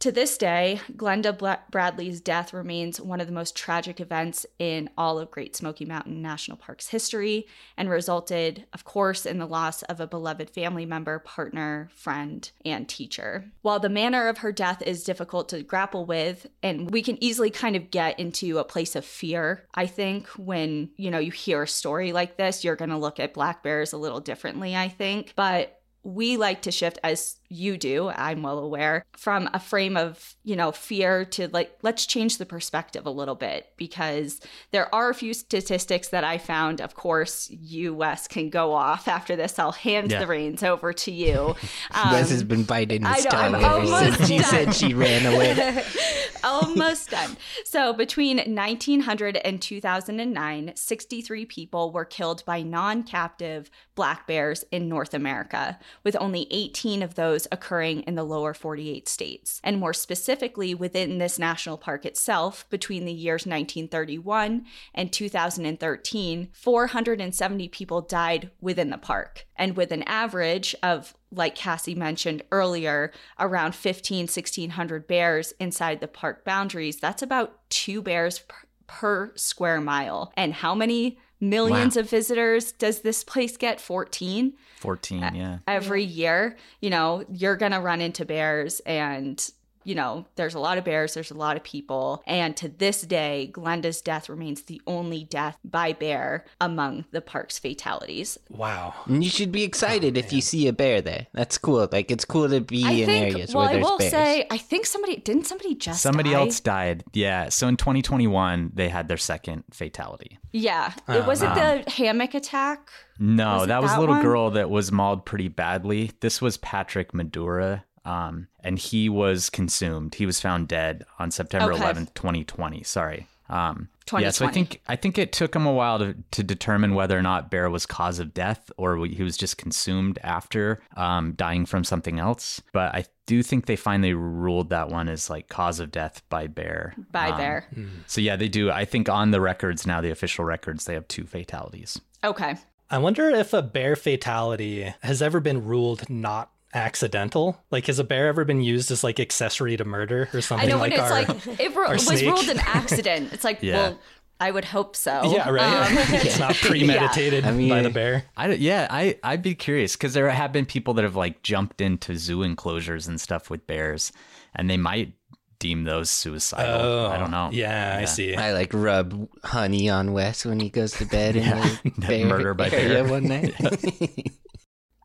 To this day, Glenda Bla- Bradley's death remains one of the most tragic events in all of Great Smoky Mountain National Park's history and resulted, of course, in the loss of a beloved family member, partner, friend, and teacher. While the manner of her death is difficult to grapple with, and we can easily kind of get into a place of fear, I think, when, you know, you hear a story like this, you're going to look at black bears a little differently, I think. But we like to shift as you do i'm well aware from a frame of you know fear to like let's change the perspective a little bit because there are a few statistics that i found of course you wes can go off after this i'll hand Yeah. the reins over to you [LAUGHS] Wes has Um, been biting his tongue ever almost since she said she ran away. [LAUGHS] almost done. So between 1900 and 2009, 63 people were killed by non-captive black bears in North America, with only 18 of those occurring in the lower 48 states. And more specifically, within this national park itself, between the years 1931 and 2013, 470 people died within the park. And with an average of like Cassie mentioned earlier, around 15, 1600 bears inside the park boundaries. That's about two bears per, per square mile. And how many millions of visitors does this place get? 14 14, yeah. every year. You know, you're going to run into bears and you know, there's a lot of bears, there's a lot of people. And to this day, Glenda's death remains the only death by bear among the park's fatalities. Wow. And you should be excited if you oh, see a bear there. That's cool. Like it's cool to be I in think, areas well, where I will bears. say, I think somebody, didn't somebody just Somebody die? else died. Yeah. So in 2021, they had their second fatality. Yeah. Oh, it was it the hammock attack? No, Was it that was a little one? girl that was mauled pretty badly. This was Patrick Madura. Um, and he was consumed. He was found dead on September Okay. 11th, 2020. Sorry. Um, yeah, so I think I think it took him a while to, to determine whether or not Bear was cause of death or he was just consumed after um, dying from something else. But I do think they finally ruled that one as like cause of death by bear. By Um, bear. So yeah, they do. I think on the records now, the official records, they have two fatalities. Okay. I wonder if a bear fatality has ever been ruled not accidental. Like, has a bear ever been used as like accessory to murder or something? I something know like when it's our? like, it [LAUGHS] ru- was snake. ruled an accident. It's like, [LAUGHS] Yeah. well, I would hope so. yeah, right. Um, [LAUGHS] it's not premeditated I mean- by the bear. I, yeah, I I'd be curious because there have been people that have like jumped into zoo enclosures and stuff with bears, and they might deem those suicidal. I don't know. Oh, Yeah, I see. I like rub honey on Wes when he goes to bed in the The bear murder by area bear. one night.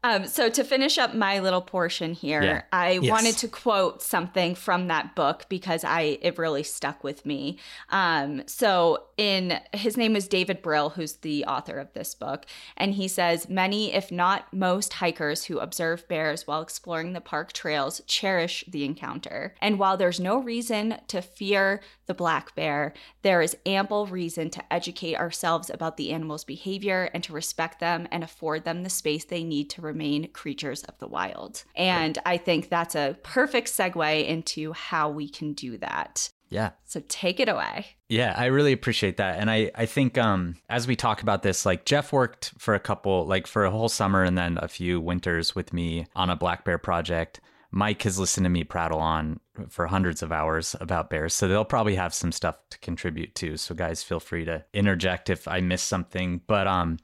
Um, so to finish up my little portion here, Yeah. I Yes. wanted to quote something from that book because I it really stuck with me. Um, so in his name is David Brill, who's the author of this book, and he says many, if not most, hikers who observe bears while exploring the park trails cherish the encounter. And while there's no reason to fear the black bear, there is ample reason to educate ourselves about the animal's behavior and to respect them and afford them the space they need to remain creatures of the wild. And I think that's a perfect segue into how we can do that. Yeah. So take it away. Yeah, I really appreciate that. And I, I think um, as we talk about this, like Jeff worked for a couple, like for a whole summer and then a few winters with me on a black bear project. Mike has listened to me prattle on for hundreds of hours about bears. So they'll probably have some stuff to contribute to. So guys, feel free to interject if I miss something. But um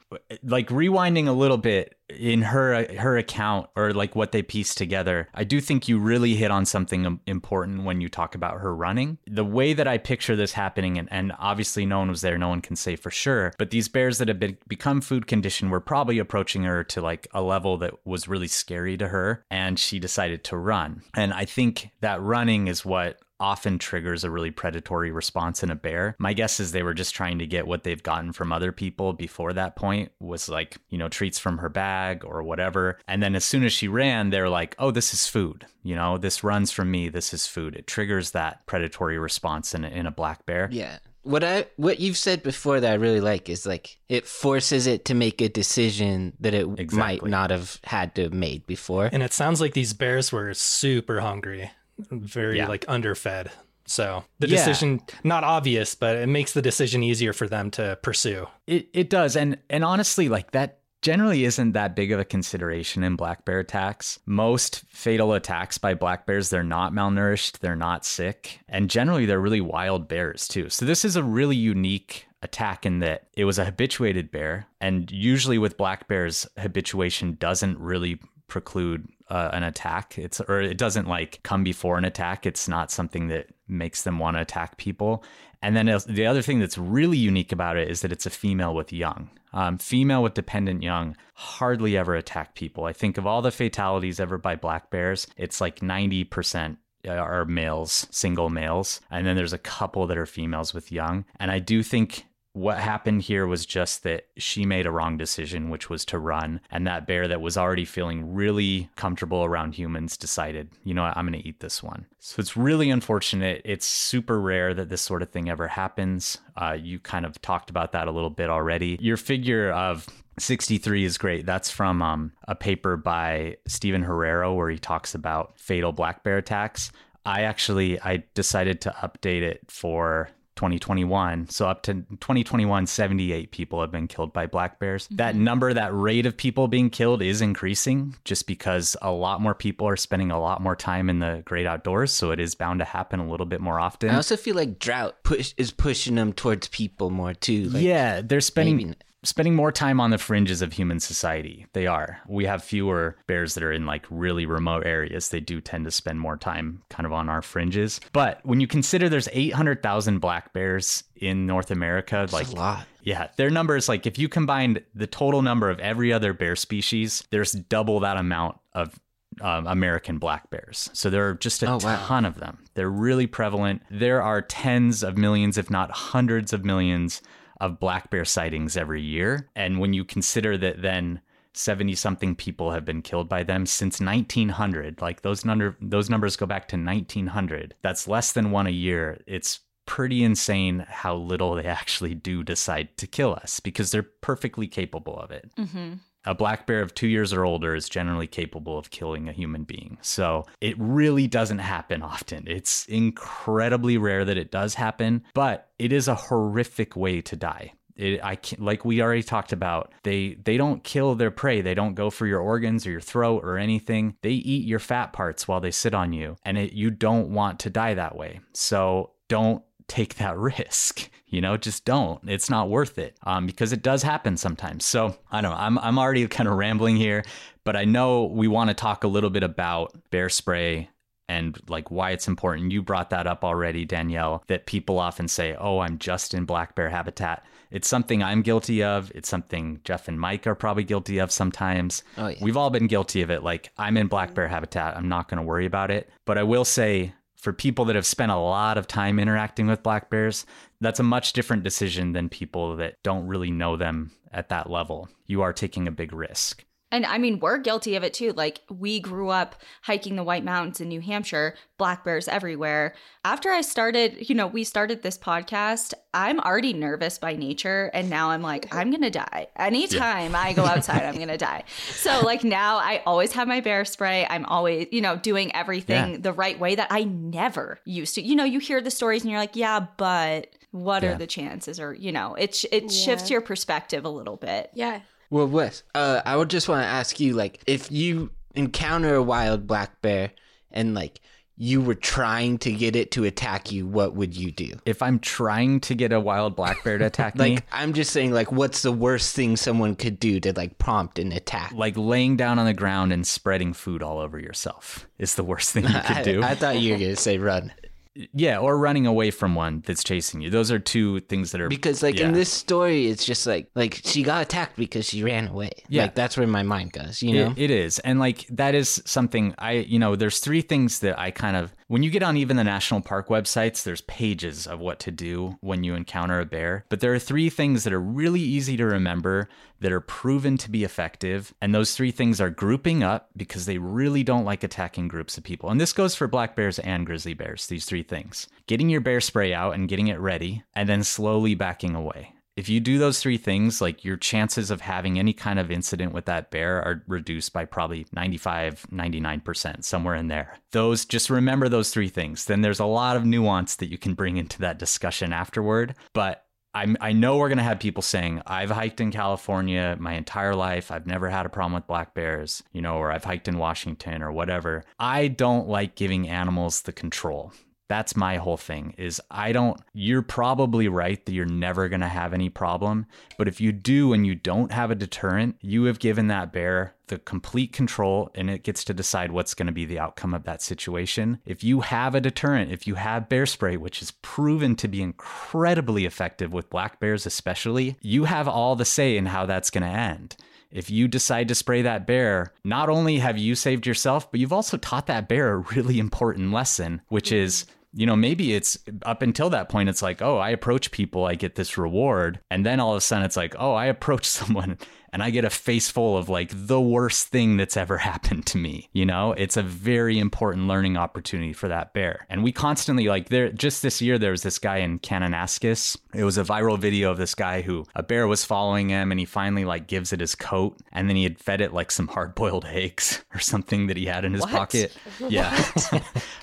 like rewinding a little bit in her her account or like what they pieced together, I do think you really hit on something important when you talk about her running. The way that I picture this happening, and, and obviously no one was there, no one can say for sure, but these bears that have been, become food conditioned were probably approaching her to like a level that was really scary to her, and she decided to run. And I think that running is what often triggers a really predatory response in a bear. My guess is they were just trying to get what they've gotten from other people before that point was like, you know, treats from her bag or whatever. And then as soon as she ran, they're like, "Oh, this is food. You know, this runs from me. This is food." It triggers that predatory response in a, in a black bear. yeah. What I what you've said before that I really like is like it forces it to make a decision that it might not have had to have made before. And it sounds like these bears were super hungry, very Yeah. like underfed. So the Yeah. decision not obvious, but it makes the decision easier for them to pursue. It it does, and and honestly, like that generally isn't that big of a consideration in black bear attacks. Most fatal attacks by black bears, they're not malnourished, they're not sick, and generally they're really wild bears too. So this is a really unique attack in that it was a habituated bear, and usually with black bears, habituation doesn't really preclude uh, an attack. It's or it doesn't like come before an attack. It's not something that makes them want to attack people. And then the other thing that's really unique about it is that it's a female with young. Um, female with dependent young hardly ever attack people. I think of all the fatalities ever by black bears, it's like 90% are males, single males. And then there's a couple that are females with young. And I do think what happened here was just that she made a wrong decision, which was to run. And that bear that was already feeling really comfortable around humans decided, you know what, I'm going to eat this one. So it's really unfortunate. It's super rare that this sort of thing ever happens. Uh, you kind of talked about that a little bit already. Your figure of 63 is great. That's from um, a paper by Stephen Herrero where he talks about fatal black bear attacks. I actually I decided to update it for 2021. So up to 2021, 78 people have been killed by black bears. Mm-hmm. That number, that rate of people being killed is increasing just because a lot more people are spending a lot more time in the great outdoors. So it is bound to happen a little bit more often. I also feel like drought push is pushing them towards people more too. Like yeah, they're spending. Maybe spending more time on the fringes of human society. They are. We have fewer bears that are in like really remote areas. They do tend to spend more time kind of on our fringes. But when you consider there's 800,000 black bears in North America, That's like a lot. Yeah, their numbers like if you combined the total number of every other bear species, there's double that amount of um, American black bears. So there are just a oh, ton of them. They're really prevalent. There are tens of millions, if not hundreds of millions, of black bear sightings every year. And when you consider that then 70 something people have been killed by them since 1900, like those number those numbers go back to 1900. That's less than one a year. It's pretty insane how little they [LAUGHS] actually do decide to kill us because they're perfectly capable of it. Mm-hmm a black bear of two years or older is generally capable of killing a human being. So it really doesn't happen often. It's incredibly rare that it does happen, but it is a horrific way to die. It, I can, like we already talked about. They they don't kill their prey. They don't go for your organs or your throat or anything. They eat your fat parts while they sit on you, and it, you don't want to die that way. So don't take that [LAUGHS] risk. You know, just don't. It's not worth it um, because it does happen sometimes. So I don't know. I'm, I'm already kind of rambling here, but I know we want to talk a little bit about bear spray and like why it's important. You brought that up already, Danielle, that people often say, oh, I'm just in black bear habitat. It's something I'm guilty of. It's something Jeff and Mike are probably guilty of sometimes. Oh, yeah. We've all been guilty of it. Like, I'm in black bear habitat. I'm not going to worry about it. But I will say, for people that have spent a lot of time interacting with black bears, that's a much different decision than people that don't really know them at that level. You are taking a big risk. And I mean, we're guilty of it too. Like, we grew up hiking the White Mountains in New Hampshire, black bears everywhere. After I started, you know, we started this podcast, I'm already nervous by nature. And now I'm like, I'm going to die. Anytime yeah. I go outside, I'm going to die. So, like, now I always have my bear spray. I'm always, you know, doing everything yeah. the right way that I never used to. You know, you hear the stories and you're like, yeah, but what yeah. are the chances? Or, you know, it, it shifts your perspective a little bit. Yeah. Well, Wes, uh, I would just want to ask you, like, if you encounter a wild black bear and like you were trying to get it to attack you, what would you do? If I'm trying to get a wild black bear to [LAUGHS] attack like, me, like I'm just saying, like, what's the worst thing someone could do to like prompt an attack? Like laying down on the ground and spreading food all over yourself is the worst thing you could [LAUGHS] do. I, I thought you were gonna say run [LAUGHS] yeah, or running away from one that's chasing you. Those are two things that are because like yeah. in this story, it's just like like she got attacked because she ran away. Yeah, like, that's where my mind goes. You know, it, it is, and like that is something I you know. There's three things that I kind of when you get on even the national park websites, there's pages of what to do when you encounter a bear. But there are three things that are really easy to remember that are proven to be effective. And those three things are grouping up because they really don't like attacking groups of people. And this goes for black bears and grizzly bears, these three things getting your bear spray out and getting it ready, and then slowly backing away. If you do those three things, like your chances of having any kind of incident with that bear are reduced by probably 95, 99%, somewhere in there. Those, just remember those three things. Then there's a lot of nuance that you can bring into that discussion afterward. But I know we're going to have people saying, I've hiked in California my entire life. I've never had a problem with black bears, you know, or I've hiked in Washington or whatever. I don't like giving animals the control. That's my whole thing is I don't you're probably right that you're never going to have any problem, but if you do and you don't have a deterrent, you have given that bear the complete control and it gets to decide what's going to be the outcome of that situation. If you have a deterrent, if you have bear spray which is proven to be incredibly effective with black bears especially, you have all the say in how that's going to end if you decide to spray that bear, not only have you saved yourself, but you've also taught that bear a really important lesson, which is you know, maybe it's up until that point, it's like, oh, I approach people, I get this reward. And then all of a sudden it's like, oh, I approach [LAUGHS] someone and I get a face full of like the worst thing that's ever [LAUGHS] happened to me. You know, it's a very important learning opportunity for that bear. And we constantly like there just this year there was this guy in Kananaskis. It was a viral video of this guy who a bear was following him and he finally like gives it his coat and then he had fed it like some hard-boiled [LAUGHS] eggs or something that he had in his What? pocket. [LAUGHS] Yeah.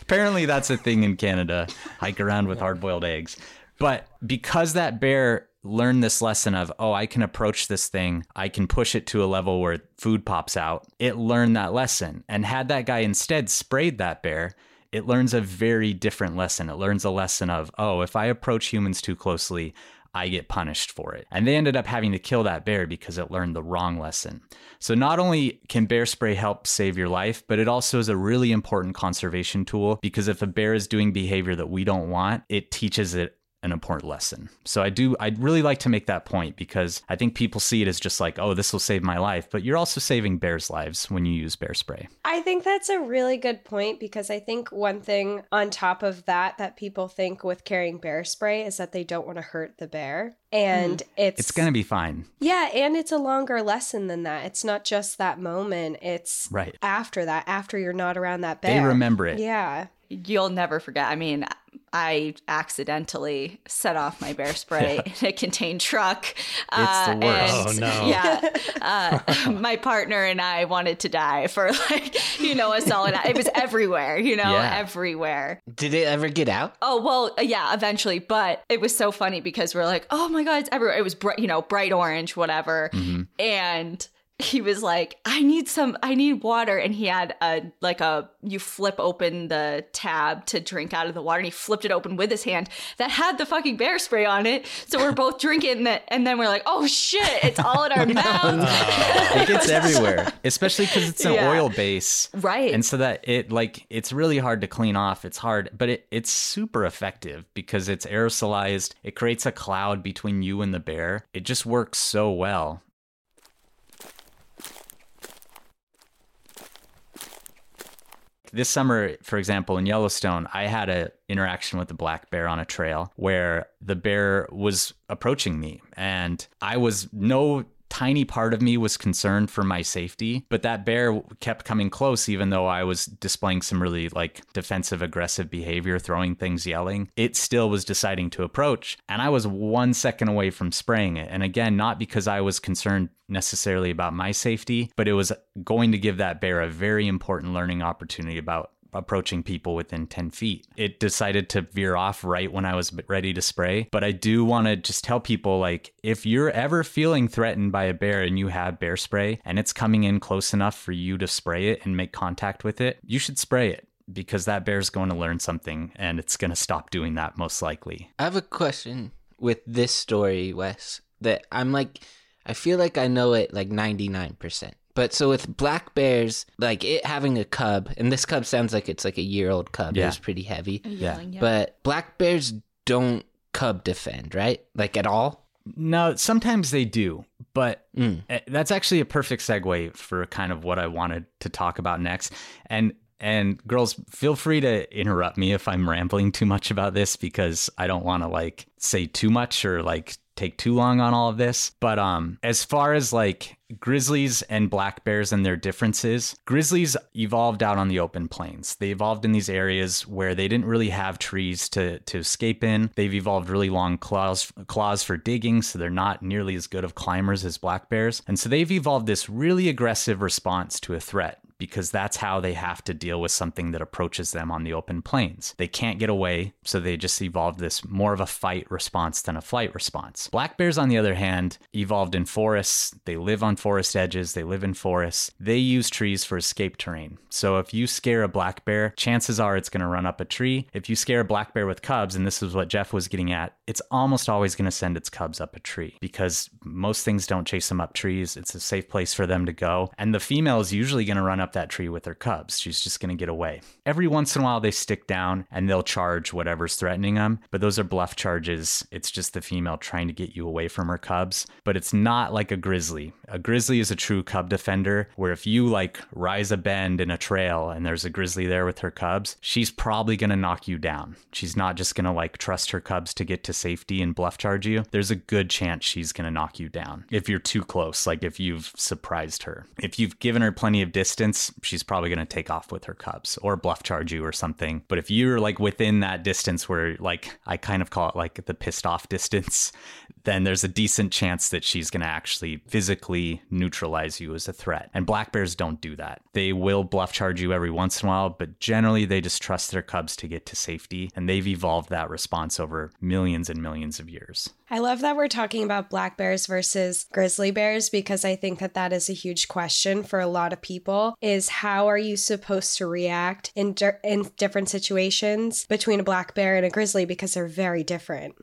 Apparently that's a thing in Canada. Hike around with hard-boiled eggs. But because that bear learned this lesson of, oh, I can approach this thing, I can push it to a level where food pops out, it learned that lesson. And had that guy instead sprayed that bear, it learns a very different lesson. It learns a lesson of, oh, if I approach humans too closely, I get punished for it. And they ended up having to kill that bear because it learned the wrong lesson. So not only can bear spray help save your life, but it also is a really important conservation tool because if a bear is doing behavior that we don't want, it teaches it an important lesson. So I do I'd really like to make that point because I think people see it as just like, oh, this will save my life, but you're also saving bears' lives when you use bear spray. I think that's a really good point because I think one thing on top of that that people think with carrying bear spray is that they don't want to hurt the bear. And hmm. it's It's going to be fine. Yeah, and it's a longer lesson than that. It's not just that moment. It's Right. after that, after you're not around that bear. They remember it. Yeah. You'll never forget. I mean, I accidentally set off my bear spray in a contained truck. It's the worst. Oh, no. Yeah, uh, [LAUGHS] my partner and I wanted to die for like you know a solid. It was everywhere. You know, Yeah. everywhere. Did it ever get out? Oh well, uh, yeah, eventually. But it was so funny because we're like, oh my god, it's everywhere. It was bright, you know, bright orange, whatever, and. He was like, I need some, I need water. And he had a, like a, you flip open the tab to drink out of the water. And he flipped it open with his hand that had the fucking bear spray on it. So we're both drinking it. And then we're like, oh shit, it's all in our [LAUGHS] mouths. it gets everywhere, especially because it's an Yeah. oil base. Right. And so that it like it's really hard to clean off. It's hard, but it, it's super effective because it's aerosolized. It creates a cloud between you and the bear. It just works so well. This summer, for example, in Yellowstone, I had an interaction with a black bear on a trail where the bear was approaching me and I was no tiny part of me was concerned for my safety, but that bear kept coming close even though I was displaying some really like defensive aggressive behavior, throwing things, yelling. It still was deciding to approach, and I was 1 second away from spraying it. And again, not because I was concerned necessarily about my safety, but it was going to give that bear a very important learning opportunity about approaching people within 10 feet. It decided to veer off right when I was ready to spray. But I do want to just tell people like, if you're ever feeling threatened by a bear and you have bear spray and it's coming in close enough for you to spray it and make contact with it, you should spray it because that bear's going to learn something and it's going to stop doing that most likely. I have a question with this story, Wes, that I'm like, I feel like I know it like 99%. But so with black bears, like it having a cub, and this cub sounds like it's like a year old cub. Yeah. It was pretty heavy. Yelling, yeah. But black bears don't cub defend, right? Like at all? No, sometimes they do, but Mm. uh, that's actually a perfect segue for kind of what I wanted to talk about next. And and girls, feel free to interrupt me if I'm rambling too much about this because I don't want to like say too much or like take too long on all of this. But um as far as like grizzlies and black bears and their differences, grizzlies evolved out on the open plains. They evolved in these areas where they didn't really have trees to to escape in. They've evolved really long claws claws for digging, so they're not nearly as good of climbers as black bears. And so they've evolved this really aggressive response to a threat because that's how they have to deal with something that approaches them on the open plains. They can't get away, so they just evolved this more of a fight response than a flight response. Black bears, on the other hand, evolved in forests. They live on forest edges, they live in forests. They use trees for escape terrain. So if you scare a black bear, chances are it's going to run up a tree. If you scare a black bear with cubs, and this is what Jeff was getting at, it's almost always going to send its cubs up a tree because most things don't chase them up trees. It's a safe place for them to go. And the female is usually going to run up that tree with her cubs. She's just going to get away. Every once in a while, they stick down and they'll charge whatever's threatening them, but those are bluff charges. It's just the female trying to get you away from her cubs. But it's not like a grizzly. A grizzly is a true cub defender, where if you like rise a bend in a trail and there's a grizzly there with her cubs, she's probably going to knock you down. She's not just going to like trust her cubs to get to safety and bluff charge you. There's a good chance she's going to knock you down if you're too close, like if you've surprised her. If you've given her plenty of distance, she's probably going to take off with her cubs or bluff charge you or something. But if you're like within that distance where like I kind of call it like the pissed off [LAUGHS] distance, then there's a decent chance that she's going to actually physically neutralize you as a threat. And black bears don't do that. They will bluff charge you every once in a while, but generally they just trust their cubs to get to safety. And they've evolved that response over millions and millions of years. I love that we're talking about black bears versus grizzly bears because I think that that is a huge question for a lot of people is how are you supposed to react in di- in different situations between a black bear and a grizzly because they're very different.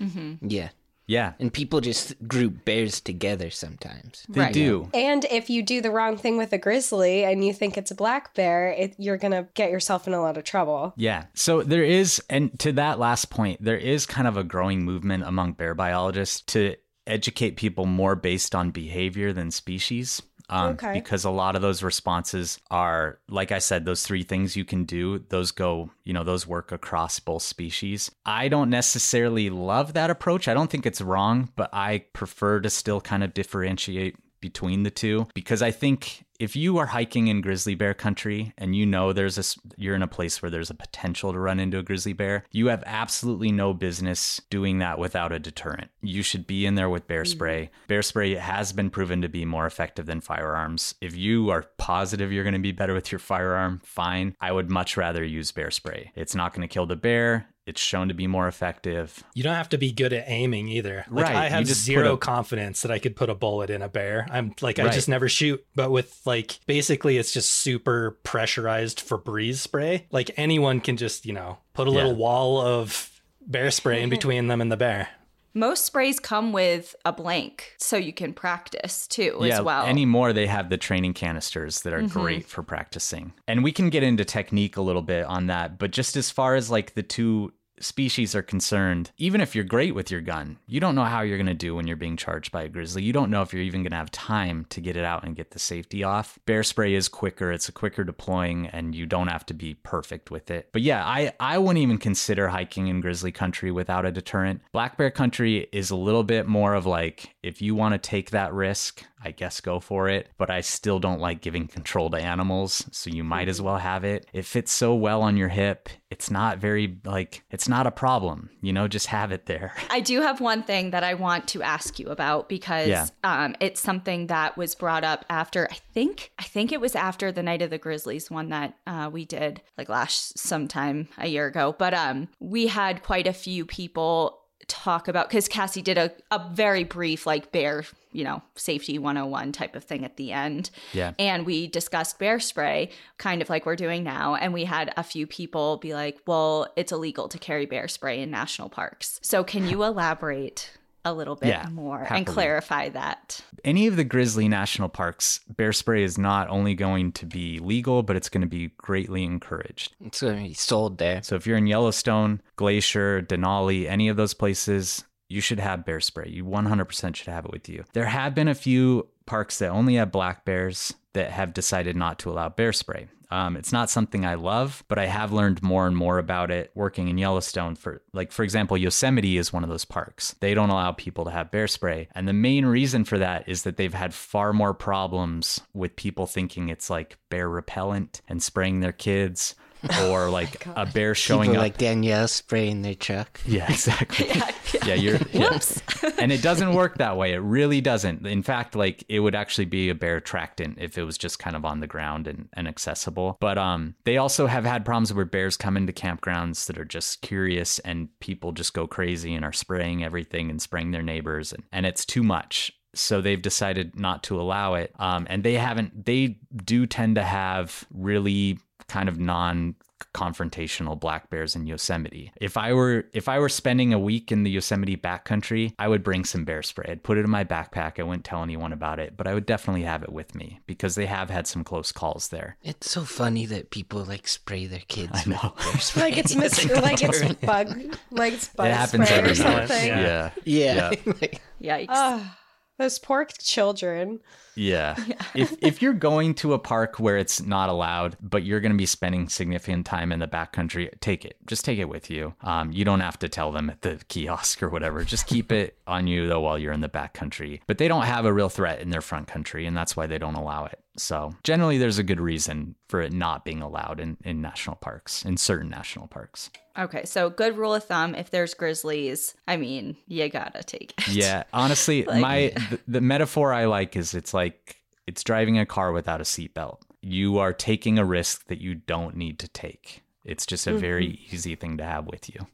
Mm-hmm. Yeah. Yeah, And people just group bears together sometimes. they Right. do. And if you do the wrong thing with a grizzly and you think it's a black bear, it, you're going to get yourself in a lot of trouble. Yeah. So there is, and to that last point, there is kind of a growing movement among bear biologists to educate people more based on behavior than species. Um, Okay. Because a lot of those responses are, like I said, those three things you can do, those go, you know, those work across both species. I don't necessarily love that approach. I don't think it's wrong, but I prefer to still kind of differentiate between the two because I think if you are hiking in grizzly bear country and you know there's a you're in a place where there's a potential to run into a grizzly bear, you have absolutely no business doing that without a deterrent. You should be in there with bear mm-hmm. spray. Bear spray has been proven to be more effective than firearms. If you are positive you're going to be better with your firearm, fine. I would much rather use bear spray. It's not going to kill the bear. It's shown to be more effective. You don't have to be good at aiming either. Like Right, I have zero a- confidence that I could put a bullet in a bear. I'm like I just never shoot. But with like basically it's just super pressurized Febreze spray. Like anyone can just, you know, put a little wall of bear spray in mm-hmm. between them and the bear. Most sprays come with a blank, so you can practice too as well. Anymore, they have the training canisters that are mm-hmm. great for practicing. And we can get into technique a little bit on that. But just as far as like the two species are concerned, even if you're great with your gun, you don't know how you're going to do when you're being charged by a grizzly. You don't know if you're even going to have time to get it out and get the safety off. Bear spray is quicker, it's a quicker deploying, and you don't have to be perfect with it. But yeah, I, I wouldn't even consider hiking in grizzly country without a deterrent. Black bear country is a little bit more of like, if you want to take that risk, I guess go for it. But I still don't like giving control to animals, so you might as well have it. It fits so well on your hip. It's not very like it's not a problem, you know. Just have it there. I do have one thing that I want to ask you about because Yeah. um, it's something that was brought up after I think I think it was after the Night of the Grizzlies one that uh, we did like last sometime a year ago. But um, we had quite a few people talk about because Cassie did a, a very brief like bear you know safety 101 type of thing at the end. Yeah. and we discussed bear spray kind of like we're doing now. And we had a few people be like well it's illegal to carry bear spray in national parks. So can you [SIGHS] elaborate a little bit Yeah, more and clarify that Any of the grizzly national parks, bear spray is not only going to be legal, but it's going to be greatly encouraged. It's going to be sold there. So if you're in Yellowstone, Glacier, Denali, any of those places, you should have bear spray. You 100% should have it with you. There have been a few parks that only have black bears that have decided not to allow bear spray. Um, it's not something I love, but I have learned more and more about it working in Yellowstone. For like, for example, Yosemite is one of those parks. They don't allow people to have bear spray, and the main reason for that is that they've had far more problems with people thinking it's like bear repellent and spraying their kids [LAUGHS] or like a bear showing People up like Danielle spraying their truck. [LAUGHS] Yeah, exactly. [LAUGHS] yeah, you're. Whoops. and it doesn't work that way. It really doesn't. In fact, like it would actually be a bear tractant if it was just kind of on the ground and, and accessible. But um, they also have had problems where bears come into campgrounds that are just curious and people just go crazy and are spraying everything and spraying their neighbors, and, and it's too much so they've decided not to allow it um, and they haven't they do tend to have really kind of non confrontational black bears in Yosemite. If I were if I were spending a week in the Yosemite backcountry, I would bring some bear spray. I'd put it in my backpack. I wouldn't tell anyone about it, but I would definitely have it with me because they have had some close calls there. It's so funny that people like spray their kids. I know. with bear [LAUGHS] spray. Like it's mis- like it's bug like it's bug It happens spray or every year. something. Yeah. yeah. [LAUGHS] Yikes. Ah, those poor children. [LAUGHS] Yeah. If if you're going to a park where it's not allowed, but you're going to be spending significant time in the backcountry, take it. Just take it with you. Um, you don't have to tell them at the kiosk or whatever. Just keep it [LAUGHS] on you though while you're in the backcountry. But they don't have a real threat in their front country, and that's why they don't allow it. So generally, there's a good reason for it not being allowed in, in national parks, in certain national parks. Okay, so good rule of thumb: if there's grizzlies, I mean, you gotta take it. Yeah, [LAUGHS] honestly, Like- my the, the metaphor I like is it's like it's driving a car without a seatbelt. You are taking a risk that you don't need to take. It's just a very mm-hmm. easy thing to have with you.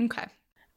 Okay.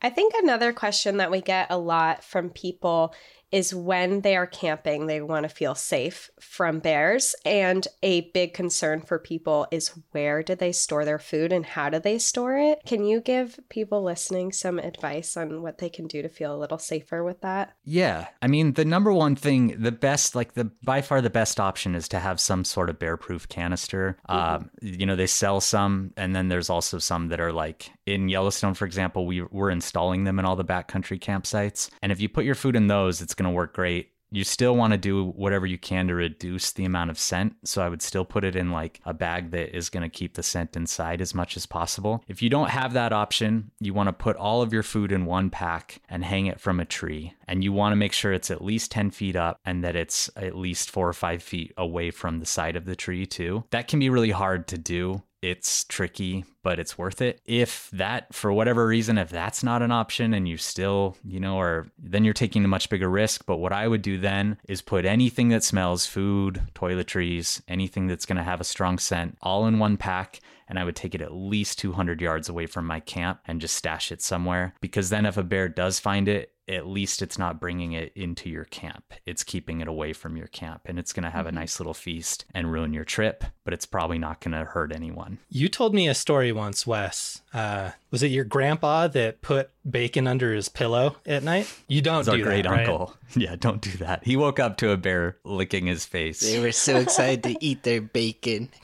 I think another question that we get a lot from people is when they are camping, they want to feel safe from bears. And a big concern for people is where do they store their food and how do they store it? Can you give people listening some advice on what they can do to feel a little safer with that? Yeah, I mean the number one thing, the best, like the by far the best option is to have some sort of bear-proof canister. Um, you know, they sell some, and then there's also some that are like in Yellowstone, for example. We we're installing them in all the backcountry campsites, and if you put your food in those, it's going to work great. You still want to do whatever you can to reduce the amount of scent. So I would still put it in like a bag that is going to keep the scent inside as much as possible. If you don't have that option, you want to put all of your food in one pack and hang it from a tree. And you want to make sure it's at least 10 feet up and that it's at least four or five feet away from the side of the tree, too. That can be really hard to do it's tricky, but it's worth it. If that, for whatever reason, if that's not an option and you still, you know, or then you're taking a much bigger risk. But what I would do then is put anything that smells food, toiletries, anything that's going to have a strong scent all in one pack. And I would take it at least 200 yards away from my camp and just stash it somewhere. Because then if a bear does find it, at least it's not bringing it into your camp. It's keeping it away from your camp and it's going to have a nice little feast and ruin your trip, but it's probably not going to hurt anyone. You told me a story once, Wes. Uh, was it your grandpa that put bacon under his pillow at night? You don't It's our do great that, right? uncle. [LAUGHS] Yeah, don't do that. He woke up to a bear licking his face. They were so excited to eat their bacon. [LAUGHS]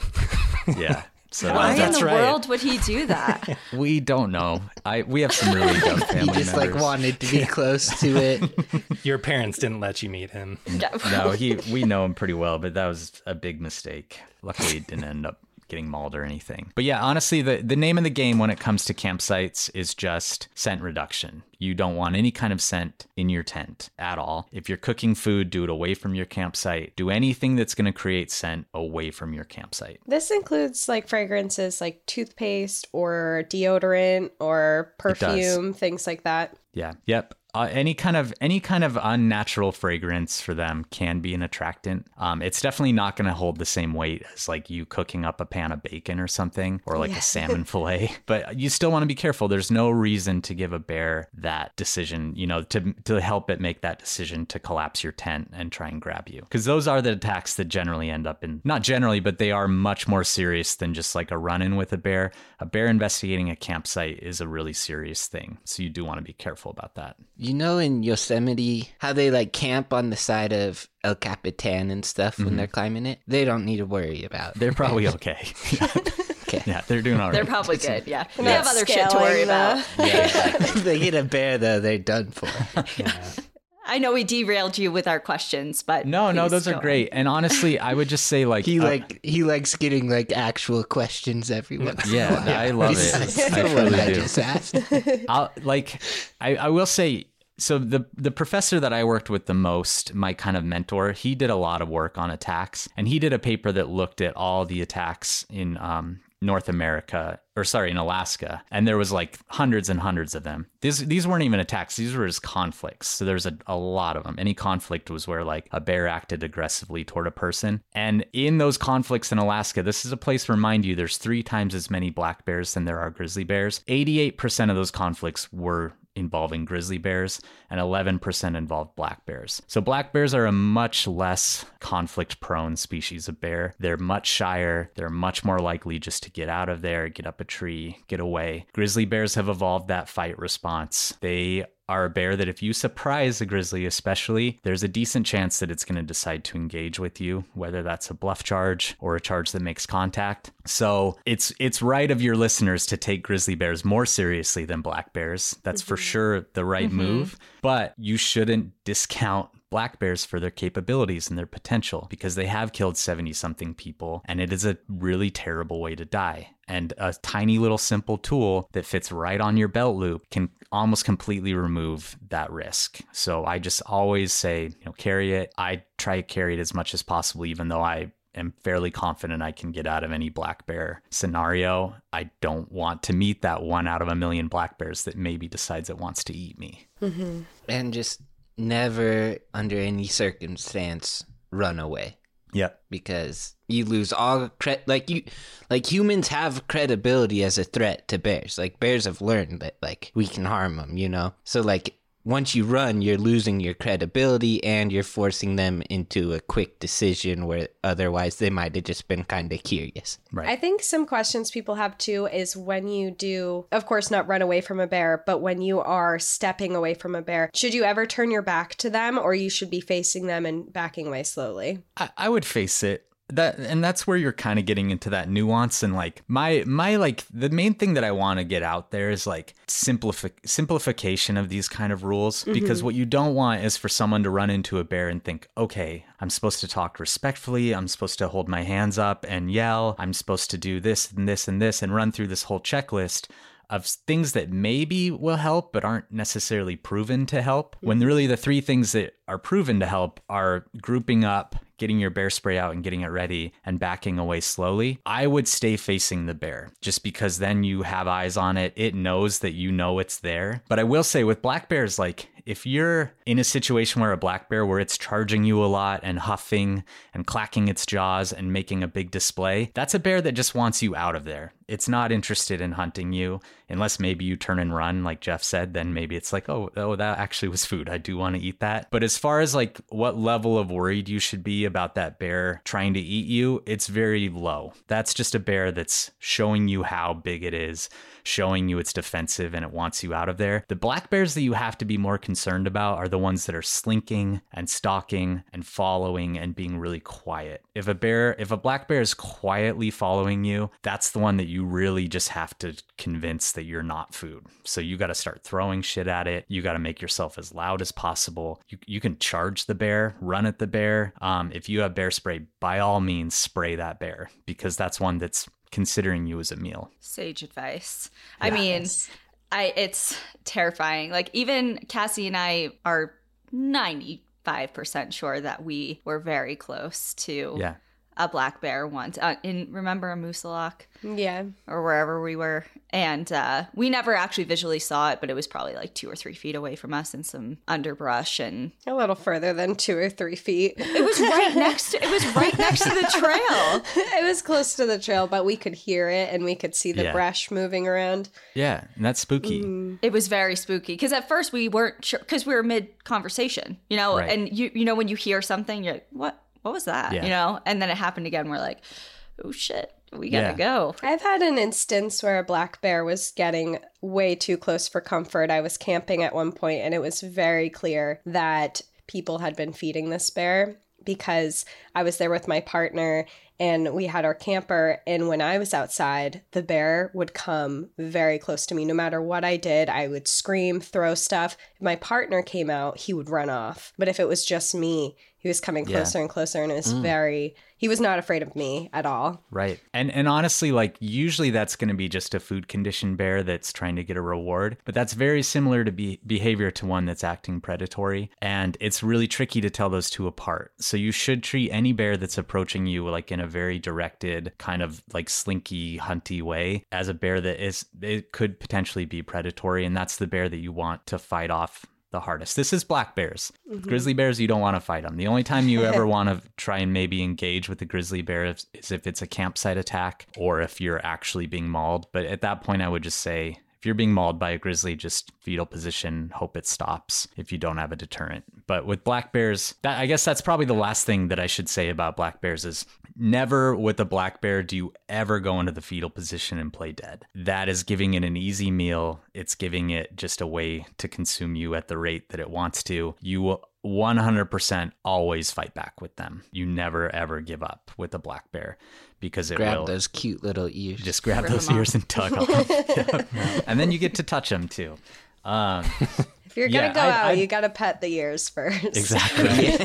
Yeah. So Why in the right. world would he do that? [LAUGHS] we don't know. I we have some really dumb [LAUGHS] family. He family just like wanted to be [LAUGHS] close to it. Your parents didn't let you meet him. No, he we know him pretty well, but that was a big mistake. Luckily, it didn't end up getting mauled or anything. But yeah, honestly, the the name of the game when it comes to campsites is just scent reduction. You don't want any kind of scent in your tent at all. If you're cooking food, do it away from your campsite. Do anything that's going to create scent away from your campsite. This includes like fragrances like toothpaste or deodorant or perfume, things like that. Yeah. Yep. Uh, any kind of any kind of unnatural fragrance for them can be an attractant. Um, it's definitely not going to hold the same weight as like you cooking up a pan of bacon or something, or like a salmon [LAUGHS] fillet. But you still want to be careful. There's no reason to give a bear that decision. You know, to to help it make that decision to collapse your tent and try and grab you, because those are the attacks that generally end up in not generally, but they are much more serious than just like a run in with a bear. A bear investigating a campsite is a really serious thing, so you do want to be careful about that. You know, in Yosemite, how they like camp on the side of El Capitan and stuff when mm-hmm. they're climbing it? They don't need to worry about. They're probably okay. [LAUGHS] [LAUGHS] Okay. yeah, they're doing all right. They're probably good. Yeah. [LAUGHS] They have other shit to worry scaling the- uh, about. Yeah, they hit a bear though, they're done for. I know we derailed you with our questions, but No, no, those go are on. great. And honestly, I would just say like He uh, like he likes getting like actual questions every once. in a Yeah, while. I love Besides it. I the one I do. just asked. [LAUGHS] I'll like I, I will say so the the professor that I worked with the most, my kind of mentor, he did a lot of work on attacks, and he did a paper that looked at all the attacks in um, North America, or sorry, in Alaska, and there was like hundreds and hundreds of them. These these weren't even attacks; these were just conflicts. So there's a, a lot of them. Any conflict was where like a bear acted aggressively toward a person, and in those conflicts in Alaska, this is a place to remind you there's three times as many black bears than there are grizzly bears. Eighty-eight percent of those conflicts were involving grizzly bears, and 11% involved black bears. So, black bears are a much less conflict prone species of bear. They're much shyer, they're much more likely just to get out of there, get up a tree, get away. Grizzly bears have evolved that fight response. They are a bear that if you surprise a grizzly especially there's a decent chance that it's going to decide to engage with you whether that's a bluff charge or a charge that makes contact. So it's it's right of your listeners to take grizzly bears more seriously than black bears. That's for mm-hmm. sure the right mm-hmm. move but you shouldn't discount black bears for their capabilities and their potential because they have killed 70 something people and it is a really terrible way to die and a tiny little simple tool that fits right on your belt loop can almost completely remove that risk. So I just always say, you know, carry it. I try to carry it as much as possible, even though I am fairly confident I can get out of any black bear scenario. I don't want to meet that one out of a million black bears that maybe decides it wants to eat me. Mm-hmm. And just never, under any circumstance, run away. Yep. because you lose all cred like you like humans have credibility as a threat to bears like bears have learned that like we can harm them you know so like once you run you're losing your credibility and you're forcing them into a quick decision where otherwise they might have just been kind of curious Right. I think some questions people have too is when you do, of course, not run away from a bear, but when you are stepping away from a bear, should you ever turn your back to them or you should be facing them and backing away slowly? I, I would face it. That and that's where you're kind of getting into that nuance and like my my like the main thing that I want to get out there is like simplifi- simplification of these kind of rules mm-hmm. because what you don't want is for someone to run into a bear and think, okay, I'm supposed to talk respectfully, I'm supposed to hold my hands up and yell, I'm supposed to do this and this and this and run through this whole checklist of things that maybe will help but aren't necessarily proven to help. When mm-hmm. really the three things that are proven to help are grouping up, getting your bear spray out and getting it ready, and backing away slowly. I would stay facing the bear just because then you have eyes on it. It knows that you know it's there. But I will say with black bears, like if you're in a situation where a black bear where it's charging you a lot and huffing and clacking its jaws and making a big display, that's a bear that just wants you out of there. It's not interested in hunting you unless maybe you turn and run like Jeff said, then maybe it's like, "Oh, oh that actually was food. I do want to eat that." But as far as like what level of worried you should be about that bear trying to eat you, it's very low. That's just a bear that's showing you how big it is, showing you it's defensive and it wants you out of there. The black bears that you have to be more concerned about are the ones that are slinking and stalking and following and being really quiet. If a bear, if a black bear is quietly following you, that's the one that you really just have to convince that you're not food. So you got to start throwing shit at it. You got to make yourself as loud as possible. You, you can charge the bear, run at the bear. Um, if you have bear spray, by all means, spray that bear because that's one that's considering you as a meal. Sage advice. I mean, I it's terrifying. Like even Cassie and I are 95% sure that we were very close to Yeah. A black bear once. Uh, in remember Moosilauke Yeah. or wherever we were, and uh, we never actually visually saw it, but it was probably like two or three feet away from us in some underbrush, and A little further than two or three feet. it was right [LAUGHS] next. to It was right next to the trail. it was close to the trail, but we could hear it and we could see the Yeah. brush moving around. Yeah. And that's spooky. It was very spooky because at first we weren't sure because we were mid conversation, you know, Right. and you you know when you hear something, you're like, what what was that, Yeah. you know, and then it happened again. We're like, oh shit, we gotta Yeah. go. I've had an instance where a black bear was getting way too close for comfort. I was camping at one point and it was very clear that people had been feeding this bear because I was there with my partner and we had our camper and when I was outside, the bear would come very close to me no matter what I did. I would scream, throw stuff. If my partner came out, he would run off. But if it was just me, he was coming Yeah. closer and closer and it was mm. very he was not afraid of me at all. Right. And and honestly, like usually that's going to be just a food conditioned bear that's trying to get a reward, but that's very similar to be- behavior to one that's acting predatory, and it's really tricky to tell those two apart. So you should treat any bear that's approaching you like in a very directed, kind of like slinky, hunty way as a bear that is, it could potentially be predatory. And that's the bear that you want to fight off the hardest. This is black bears. Mm-hmm. Grizzly bears, you don't want to fight them. The only time you ever [LAUGHS] want to try and maybe engage with the grizzly bear is, is if it's a campsite attack or if you're actually being mauled. But at that point, I would just say if you're being mauled by a grizzly, just fetal position, hope it stops if you don't have a deterrent. But with black bears, that, I guess that's probably the last thing that I should say about black bears is never with a black bear do you ever go into the fetal position and play dead. That is giving it an easy meal. It's giving it just a way to consume you at the rate that it wants to. You will 100% always fight back with them. You never ever give up with a black bear because it will. Grab will those cute little ears. just grab those ears and tug [LAUGHS] on them. [LAUGHS] Yeah. And then you get to touch them too. Um, If you're gonna Yeah, go I- out, I- you gotta pet the ears first. exactly.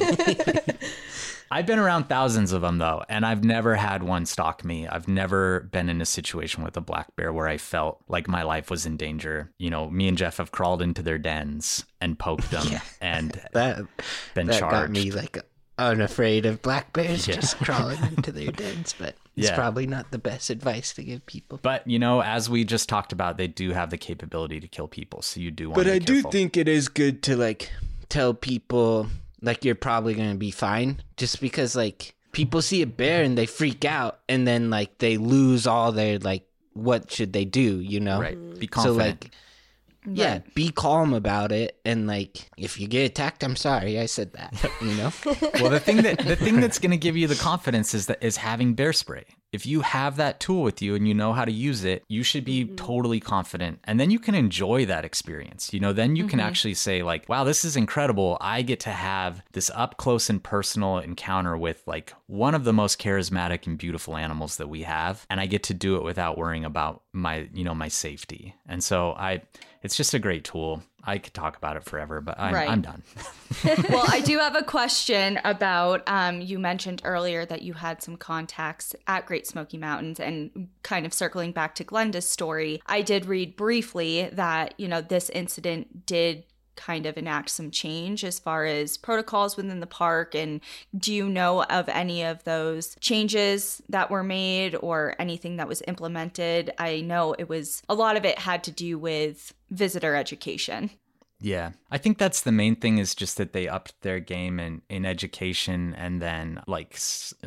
[LAUGHS] I've been around thousands of them though, and I've never had one stalk me. I've never been in a situation with a black bear where I felt like my life was in danger. You know, me and Jeff have crawled into their dens and poked them and [LAUGHS] that been that got me like unafraid of black bears just crawling [LAUGHS] into their dens, but it's Yeah. probably not the best advice to give people. But you know, as we just talked about, they do have the capability to kill people, so you do want. But to be I do think it is good to like tell people like you're probably gonna be fine, just because like people see a bear and they freak out, and then like they lose all their like what should they do, you know? right. Mm-hmm. Be So confident. like. Yeah, be calm about it, and like if you get attacked, I'm sorry, I said that. You know, [LAUGHS] well, the thing that the thing that's going to give you the confidence is that is having bear spray. If you have that tool with you and you know how to use it, you should be mm-hmm. totally confident, and then you can enjoy that experience. You know, then you can mm-hmm. actually say like, "Wow, this is incredible! I get to have this up close and personal encounter with like one of the most charismatic and beautiful animals that we have, and I get to do it without worrying about my you know my safety." And so I, it's just a great tool. I could talk about it forever, but I'm, Right. I'm done. [LAUGHS] well, I do have a question about um, you mentioned earlier that you had some contacts at Great Smoky Mountains and kind of circling back to Glenda's story. I did read briefly that, you know, this incident did kind of enact some change as far as protocols within the park? And do you know of any of those changes that were made or anything that was implemented? I know it was a lot of it had to do with visitor education Yeah. I think that's the main thing is just that they upped their game in, in education and then like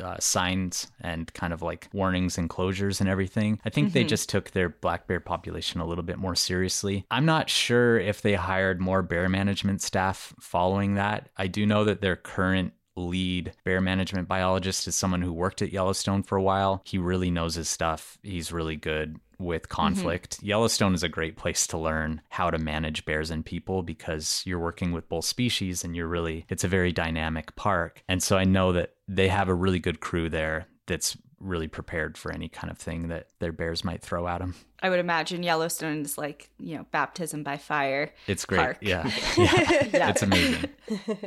uh, signs and kind of like warnings and closures and everything. I think they just took their black bear population a little bit more seriously. I'm not sure if they hired more bear management staff following that. I do know that their current lead bear management biologist is someone who worked at Yellowstone for a while. He really knows his stuff. He's really good with mm-hmm. conflict. Yellowstone is a great place to learn how to manage bears and people because you're working with both species and you're really it's a very dynamic park. And so I know that they have a really good crew there that's really prepared for any kind of thing that their bears might throw at them. I would imagine Yellowstone is like, you know, baptism by fire. It's great. Park. Yeah. [LAUGHS] yeah. [LAUGHS] It's amazing.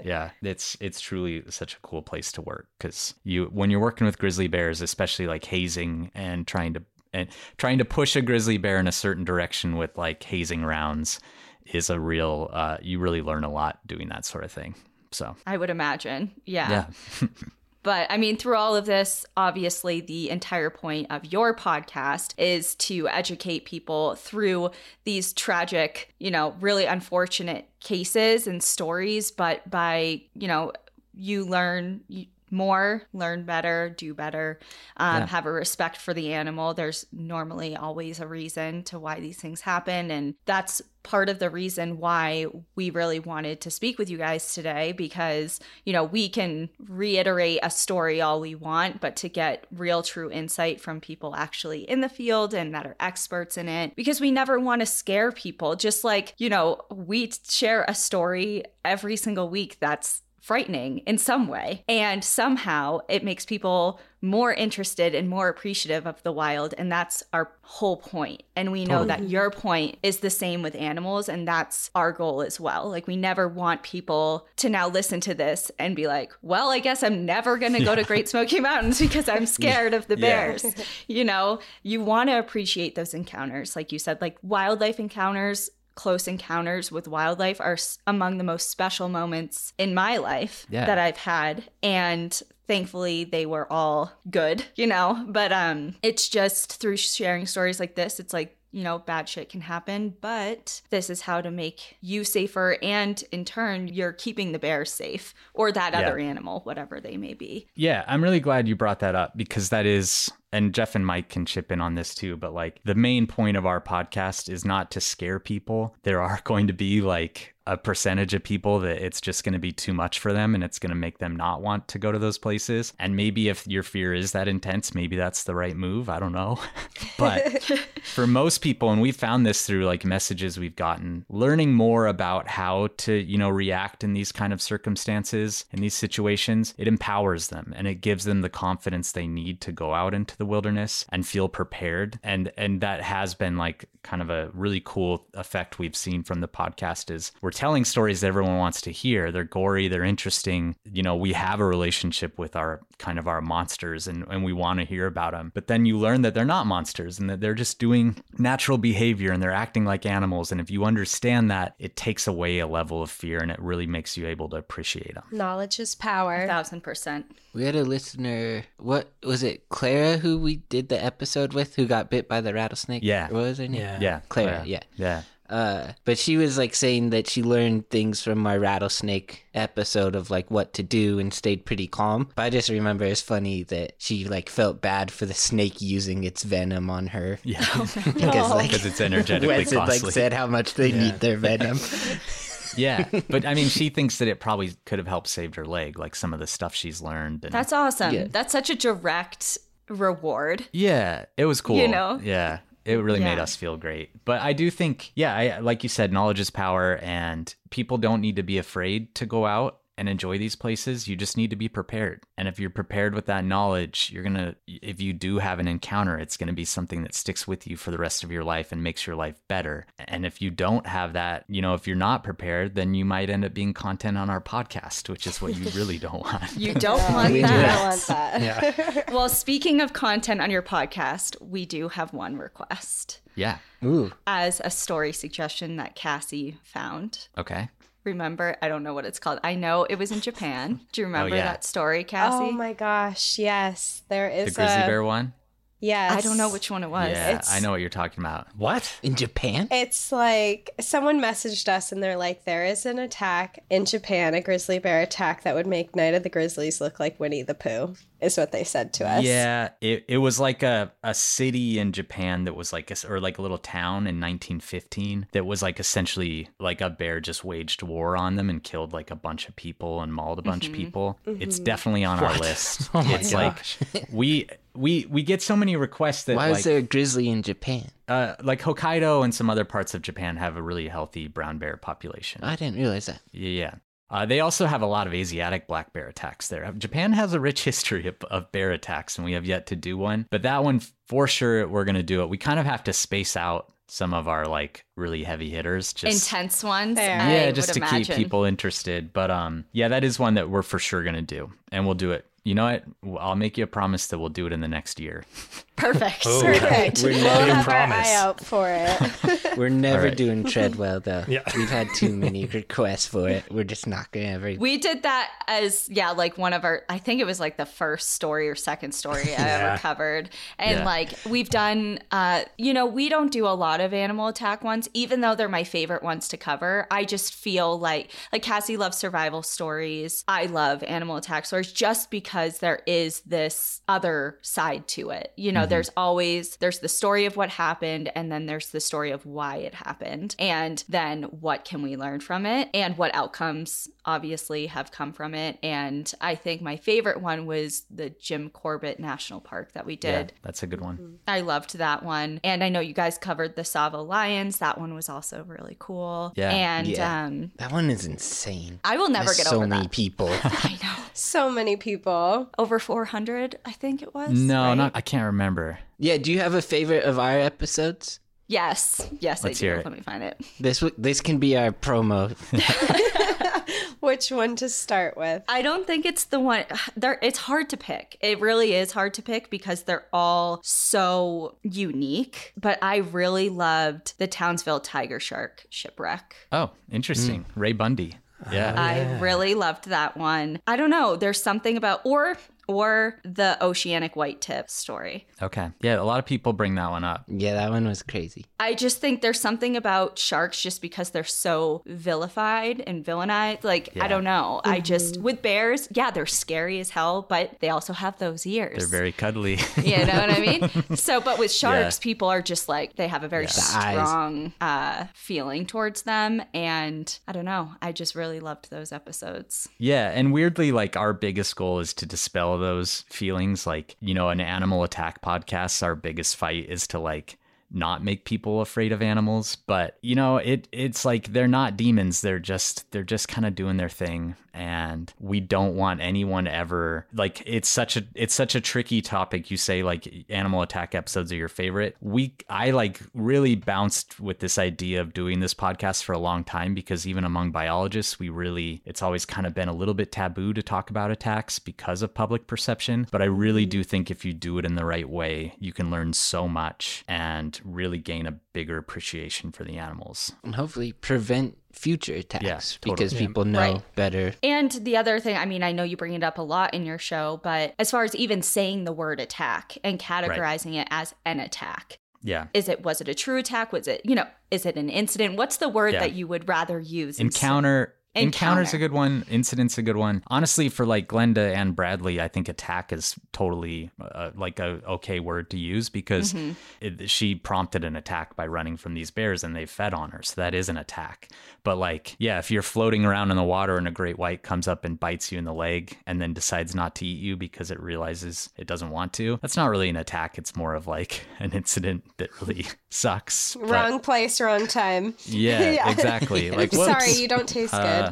Yeah. It's it's truly such a cool place to work cuz you when you're working with grizzly bears, especially like hazing and trying to and trying to push a grizzly bear in a certain direction with like hazing rounds is a real uh you really learn a lot doing that sort of thing. So, I would imagine. Yeah. yeah. [LAUGHS] But I mean, through all of this, obviously, the entire point of your podcast is to educate people through these tragic, you know, really unfortunate cases and stories. But by, you know, you learn more, learn better, do better, um, Yeah. have a respect for the animal. There's normally always a reason to why these things happen. And that's part of the reason why we really wanted to speak with you guys today because, you know, we can reiterate a story all we want, but to get real, true insight from people actually in the field and that are experts in it, because we never want to scare people. Just like, you know, we share a story every single week that's frightening in some way. And somehow it makes people more interested and more appreciative of the wild. And that's our whole point. And we know that your point is the same with animals. And that's our goal as well. Like, we never want people to now listen to this and be like, well, I guess I'm never going to go to Great Smoky Mountains [LAUGHS] because I'm scared of the Yeah. bears. you know, you want to appreciate those encounters. Like you said, like wildlife encounters close encounters with wildlife are among the most special moments in my life Yeah. that I've had. And thankfully they were all good, you know. But um it's just through sharing stories like this, it's like you know, bad shit can happen, but this is how to make you safer. And in turn, you're keeping the bears safe or that Yeah. other animal, whatever they may be. Yeah, I'm really glad you brought that up because that is, and Jeff and Mike can chip in on this too, but like the main point of our podcast is not to scare people. There are [LAUGHS] going to be like a percentage of people that it's just going to be too much for them and it's going to make them not want to go to those places. And maybe if your fear is that intense, maybe that's the right move. I don't know. [LAUGHS] but [LAUGHS] for most people, and we found this through like messages we've gotten, learning more about how to, you know, react in these kind of circumstances, in these situations, it empowers them and it gives them the confidence they need to go out into the wilderness and feel prepared. And and that has been like kind of a really cool effect we've seen from the podcast is we're telling stories that everyone wants to hear. They're gory, they're interesting. You know, we have a relationship with our kind of our monsters and, and we want to hear about them. But then you learn that they're not monsters and that they're just doing natural behavior and they're acting like animals. And if you understand that, it takes away a level of fear and it really makes you able to appreciate them. Knowledge is power. A thousand percent. We had a listener. What was it? Clara, who we did the episode with, who got bit by the rattlesnake. Yeah. What was her name? Yeah. Yeah. Clara. Yeah. Yeah. Uh, but she was like saying that she learned things from my rattlesnake episode of like what to do and stayed pretty calm. But I just remember it's funny that she like felt bad for the snake using its venom on her. Yeah. [LAUGHS] because [LAUGHS] like Because it's energetically Wes had, like said how much they need their venom. [LAUGHS] yeah. But I mean, she thinks that it probably could have helped saved her leg, like some of the stuff she's learned. And That's awesome. Yeah. That's such a direct reward. Yeah, it was cool. You know? Yeah. It really made us feel great. But I do think, yeah, I, like you said, knowledge is power, and people don't need to be afraid to go out and enjoy these places. You just need to be prepared. And if you're prepared with that knowledge, you're going to, if you do have an encounter, it's going to be something that sticks with you for the rest of your life and makes your life better. And if you don't have that, you know, if you're not prepared, then you might end up being content on our podcast, which is what you really don't [LAUGHS] want. You don't want We I that. don't want that. [LAUGHS] Yeah. Well, speaking of content on your podcast, we do have one request yeah. Ooh. as a story suggestion that Cassie found. Okay. Remember, I don't know what it's called. I know it was in Japan. Do you [LAUGHS] oh, remember yeah. that story, Cassie? Oh my gosh, yes. There is The grizzly a bear one? Yes. I don't know which one it was. Yeah, It's- I know what you're talking about. What? In Japan? It's like someone messaged us and they're like, there is an attack in Japan, a grizzly bear attack that would make Night of the Grizzlies look like Winnie the Pooh, is what they said to us. Yeah, it, it was like a, a city in Japan that was like, a, or like a little town in 1915 that was like essentially like a bear just waged war on them and killed like a bunch of people and mauled a bunch of people. It's definitely on our list. [LAUGHS] Oh my it's gosh. like [LAUGHS] we we we get so many requests that Why like is there a grizzly in Japan? uh, like Hokkaido and some other parts of Japan have a really healthy brown bear population. I didn't realize that. Yeah. Uh, they also have a lot of Asiatic black bear attacks there. Japan has a rich [LAUGHS] history of, of bear attacks, and we have yet to do one. But that one, for sure, we're going to do it. We kind of have to space out some of our like really heavy hitters. Just, Intense ones. Fair. I yeah, just would to imagine. keep people interested. But um, yeah, that is one that we're for sure going to do, and we'll do it. You know what? I'll make you a promise that we'll do it in the next year. Perfect. Oh. Perfect. We're We'll never, have our promise. eye out for it. [LAUGHS] we're never Alright. doing Treadwell though. Yeah. We've had too many requests for it. We're just not gonna ever. We did that as yeah, like one of our I think it was like the first story or second story I Yeah. ever covered. And Yeah. like we've done uh you know, we don't do a lot of animal attack ones, even though they're my favorite ones to cover. I just feel like like Cassie loves survival stories. I love animal attack stories just because there is this other side to it. You know, there's always there's the story of what happened and then there's the story of why it happened. And then what can we learn from it and what outcomes obviously have come from it. And I think my favorite one was the Jim Corbett National Park that we Yeah, did. that's a good one. I loved that one. And I know you guys covered the Tsavo Lions. That one was also really cool. Yeah. And Yeah. um that one is insane. I will never There's get so over so many that. people. [LAUGHS] I know. so many people. Over 400, I think it was. No, right? not. I can't remember. yeah. Do you have a favorite of our episodes? Yes. Yes, Let's I do. hear it. Let me find it. [LAUGHS] This this can be our promo. [LAUGHS] which one to start with. I don't think it's the one. [SIGHS] There, it's hard to pick. It really is hard to pick because they're all so unique. But I really loved the Townsville tiger shark shipwreck. Oh, interesting. Mm. Ray Boundy. Yeah. I really loved that one. I don't know. There's something about or or the oceanic white tip story. Okay. Yeah, a lot of people bring that one up. Yeah, that one was crazy. I just think there's something about sharks just because they're so vilified and villainized. Like, I don't know. I just, with bears, yeah, they're scary as hell, but they also have those ears. They're very cuddly. [LAUGHS] you know what I mean? So, but with sharks, people are just like, they have a very The eyes. strong uh, feeling towards them. And I don't know. I just really loved those episodes. Yeah, and weirdly, like our biggest goal is to dispel those feelings. Like, you know, an animal attack podcast, our biggest fight is to like not make people afraid of animals. But you know, it it's like they're not demons. They're just they're just kind of doing their thing. And we don't want anyone ever like it's such a it's such a tricky topic. You say like animal attack episodes are your favorite. We I like really bounced with this idea of doing this podcast for a long time because even among biologists, we really it's always kind of been a little bit taboo to talk about attacks because of public perception. But I really mm-hmm. do think if you do it in the right way, you can learn so much and really gain a bigger appreciation for the animals. And hopefully prevent future attacks Yeah, totally. because Yeah. people know Right. better. And the other thing, I mean, I know you bring it up a lot in your show, but as far as even saying the word attack and categorizing it as an attack, Yeah. is it was it a true attack? Was it, you know, is it an incident? What's the word Yeah. that you would rather use? instead? Encounter Encounter's a good one. Incident's a good one. Honestly, for like Glenda and Bradley, I think attack is totally uh, like a okay word to use because Mm-hmm. it, she prompted an attack by running from these bears and they fed on her. So that is an attack. But like, yeah, if you're floating around in the water and a great white comes up and bites you in the leg and then decides not to eat you because it realizes it doesn't want to, that's not really an attack. It's more of like [LAUGHS] an incident that really [LAUGHS] sucks. But- Wrong place, wrong time. Yeah, [LAUGHS] Yeah. exactly. Like, Sorry, you don't taste Uh, good. Uh,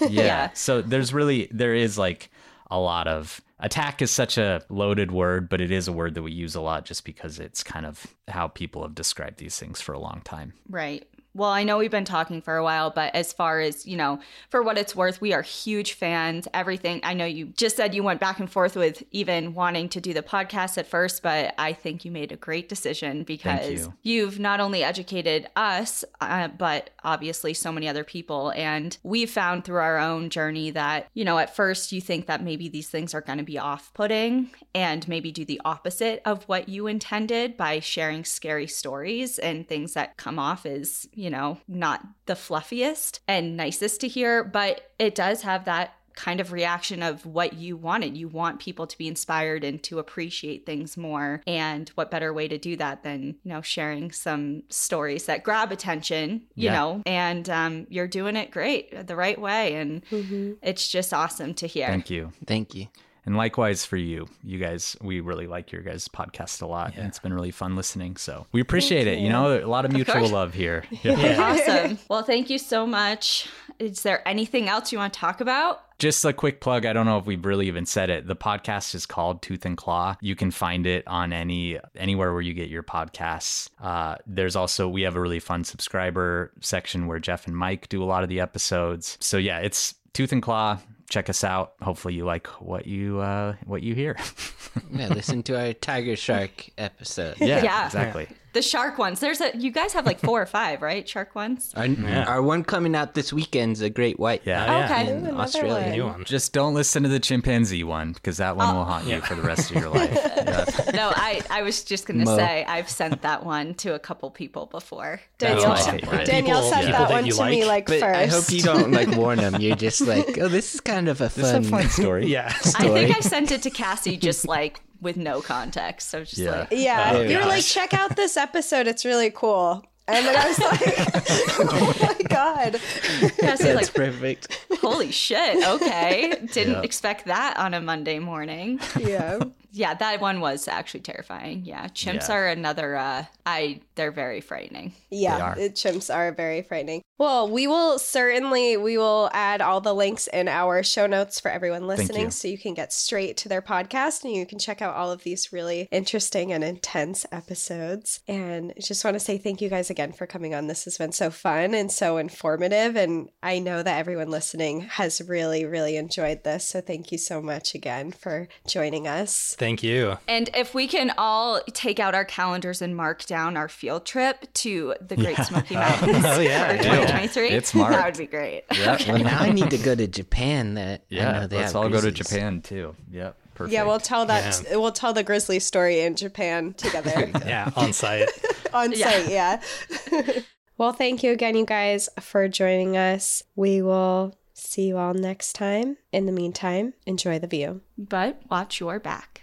[LAUGHS] yeah. So there's really there is like a lot of attack is such a loaded word, but it is a word that we use a lot just because it's kind of how people have described these things for a long time. Right. Well, I know we've been talking for a while, but as far as, you know, for what it's worth, we are huge fans. Everything. I know you just said you went back and forth with even wanting to do the podcast at first, but I think you made a great decision because you. have not only educated us, uh, but obviously so many other people. And we've found through our own journey that, you know, at first you think that maybe these things are going to be off putting and maybe do the opposite of what you intended by sharing scary stories and things that come off as, you know, not the fluffiest and nicest to hear, but it does have that kind of reaction of what you wanted. You want people to be inspired and to appreciate things more. And what better way to do that than, you know, sharing some stories that grab attention, you Yeah. know, and um, you're doing it great, the right way. And it's just awesome to hear. Thank you. Thank you. And likewise for you. You guys, we really like your guys' podcast a lot. And it's been really fun listening. So we appreciate it. You know, a lot of mutual course. love here. [LAUGHS] Awesome. Well, thank you so much. Is there anything else you want to talk about? Just a quick plug. I don't know if we've really even said it. The podcast is called Tooth and Claw. You can find it on any anywhere where you get your podcasts. Uh, there's also we have a really fun subscriber section where Jeff and Mike do a lot of the episodes. So yeah, it's Tooth and Claw. Check us out. Hopefully you like what you uh, what you hear. [LAUGHS] Yeah, listen to our tiger shark episode. yeah, [LAUGHS] Yeah. exactly. The shark ones. There's a you guys have like four or five, right? Shark ones. Our, our one coming out this weekend's a great white. Yeah. Oh, yeah. Okay. In another Australia. one. New one. Just don't listen to the chimpanzee one because that one will oh. haunt you for the rest of your life. [LAUGHS] Yeah. No, I, I was just gonna Mo. say I've sent that one to a couple people before. That's Danielle, my favorite. Danielle People- sent people that that one you to me like But first. I hope you don't like [LAUGHS] warn them. You're just like, oh, this is kind of a This is fun. a fun story. Yeah. I think I sent it to Cassie just like with no context. So just Yeah. like Yeah, uh, Oh, you were like, check out this episode. It's really cool. And then I was like, [LAUGHS] oh my god. Cassie's That's like, perfect. holy shit, okay. Didn't Yeah. expect that on a Monday morning. Yeah. Yeah, that one was actually terrifying. Yeah, chimps Yeah. are another. Uh, I they're very frightening. Yeah, are. the chimps are very frightening. Well, we will certainly we will add all the links in our show notes for everyone listening you. so you can get straight to their podcast and you can check out all of these really interesting and intense episodes. And I just want to say thank you guys again for coming on. This has been so fun and so informative and I know that everyone listening has really really enjoyed this. So thank you so much again for joining us. Thank you. And if we can all take out our calendars and mark down our field trip to the Great Smoky [LAUGHS] oh, Mountains Oh, yeah, for yeah. 2023, It's marked. that would be great. Yeah. [LAUGHS] Well, now I need to go to Japan. That I Yeah. know they Let's have all go to. Japan too. Yep. Perfect. Yeah, we'll tell that we'll tell the grizzly story in Japan together. Yeah, on site. [LAUGHS] on Yeah. site, yeah. well, thank you again, you guys, for joining us. We will see you all next time. In the meantime, enjoy the view. But watch your back.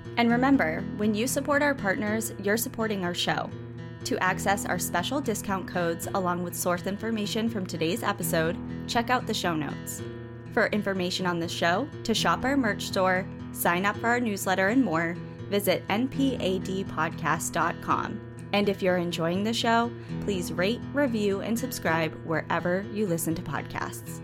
And remember, when you support our partners, you're supporting our show. To access our special discount codes along with source information from today's episode, check out the show notes. For information on the show, to shop our merch store, sign up for our newsletter, and more, visit npadpodcast.com. And if you're enjoying the show, please rate, review, and subscribe wherever you listen to podcasts.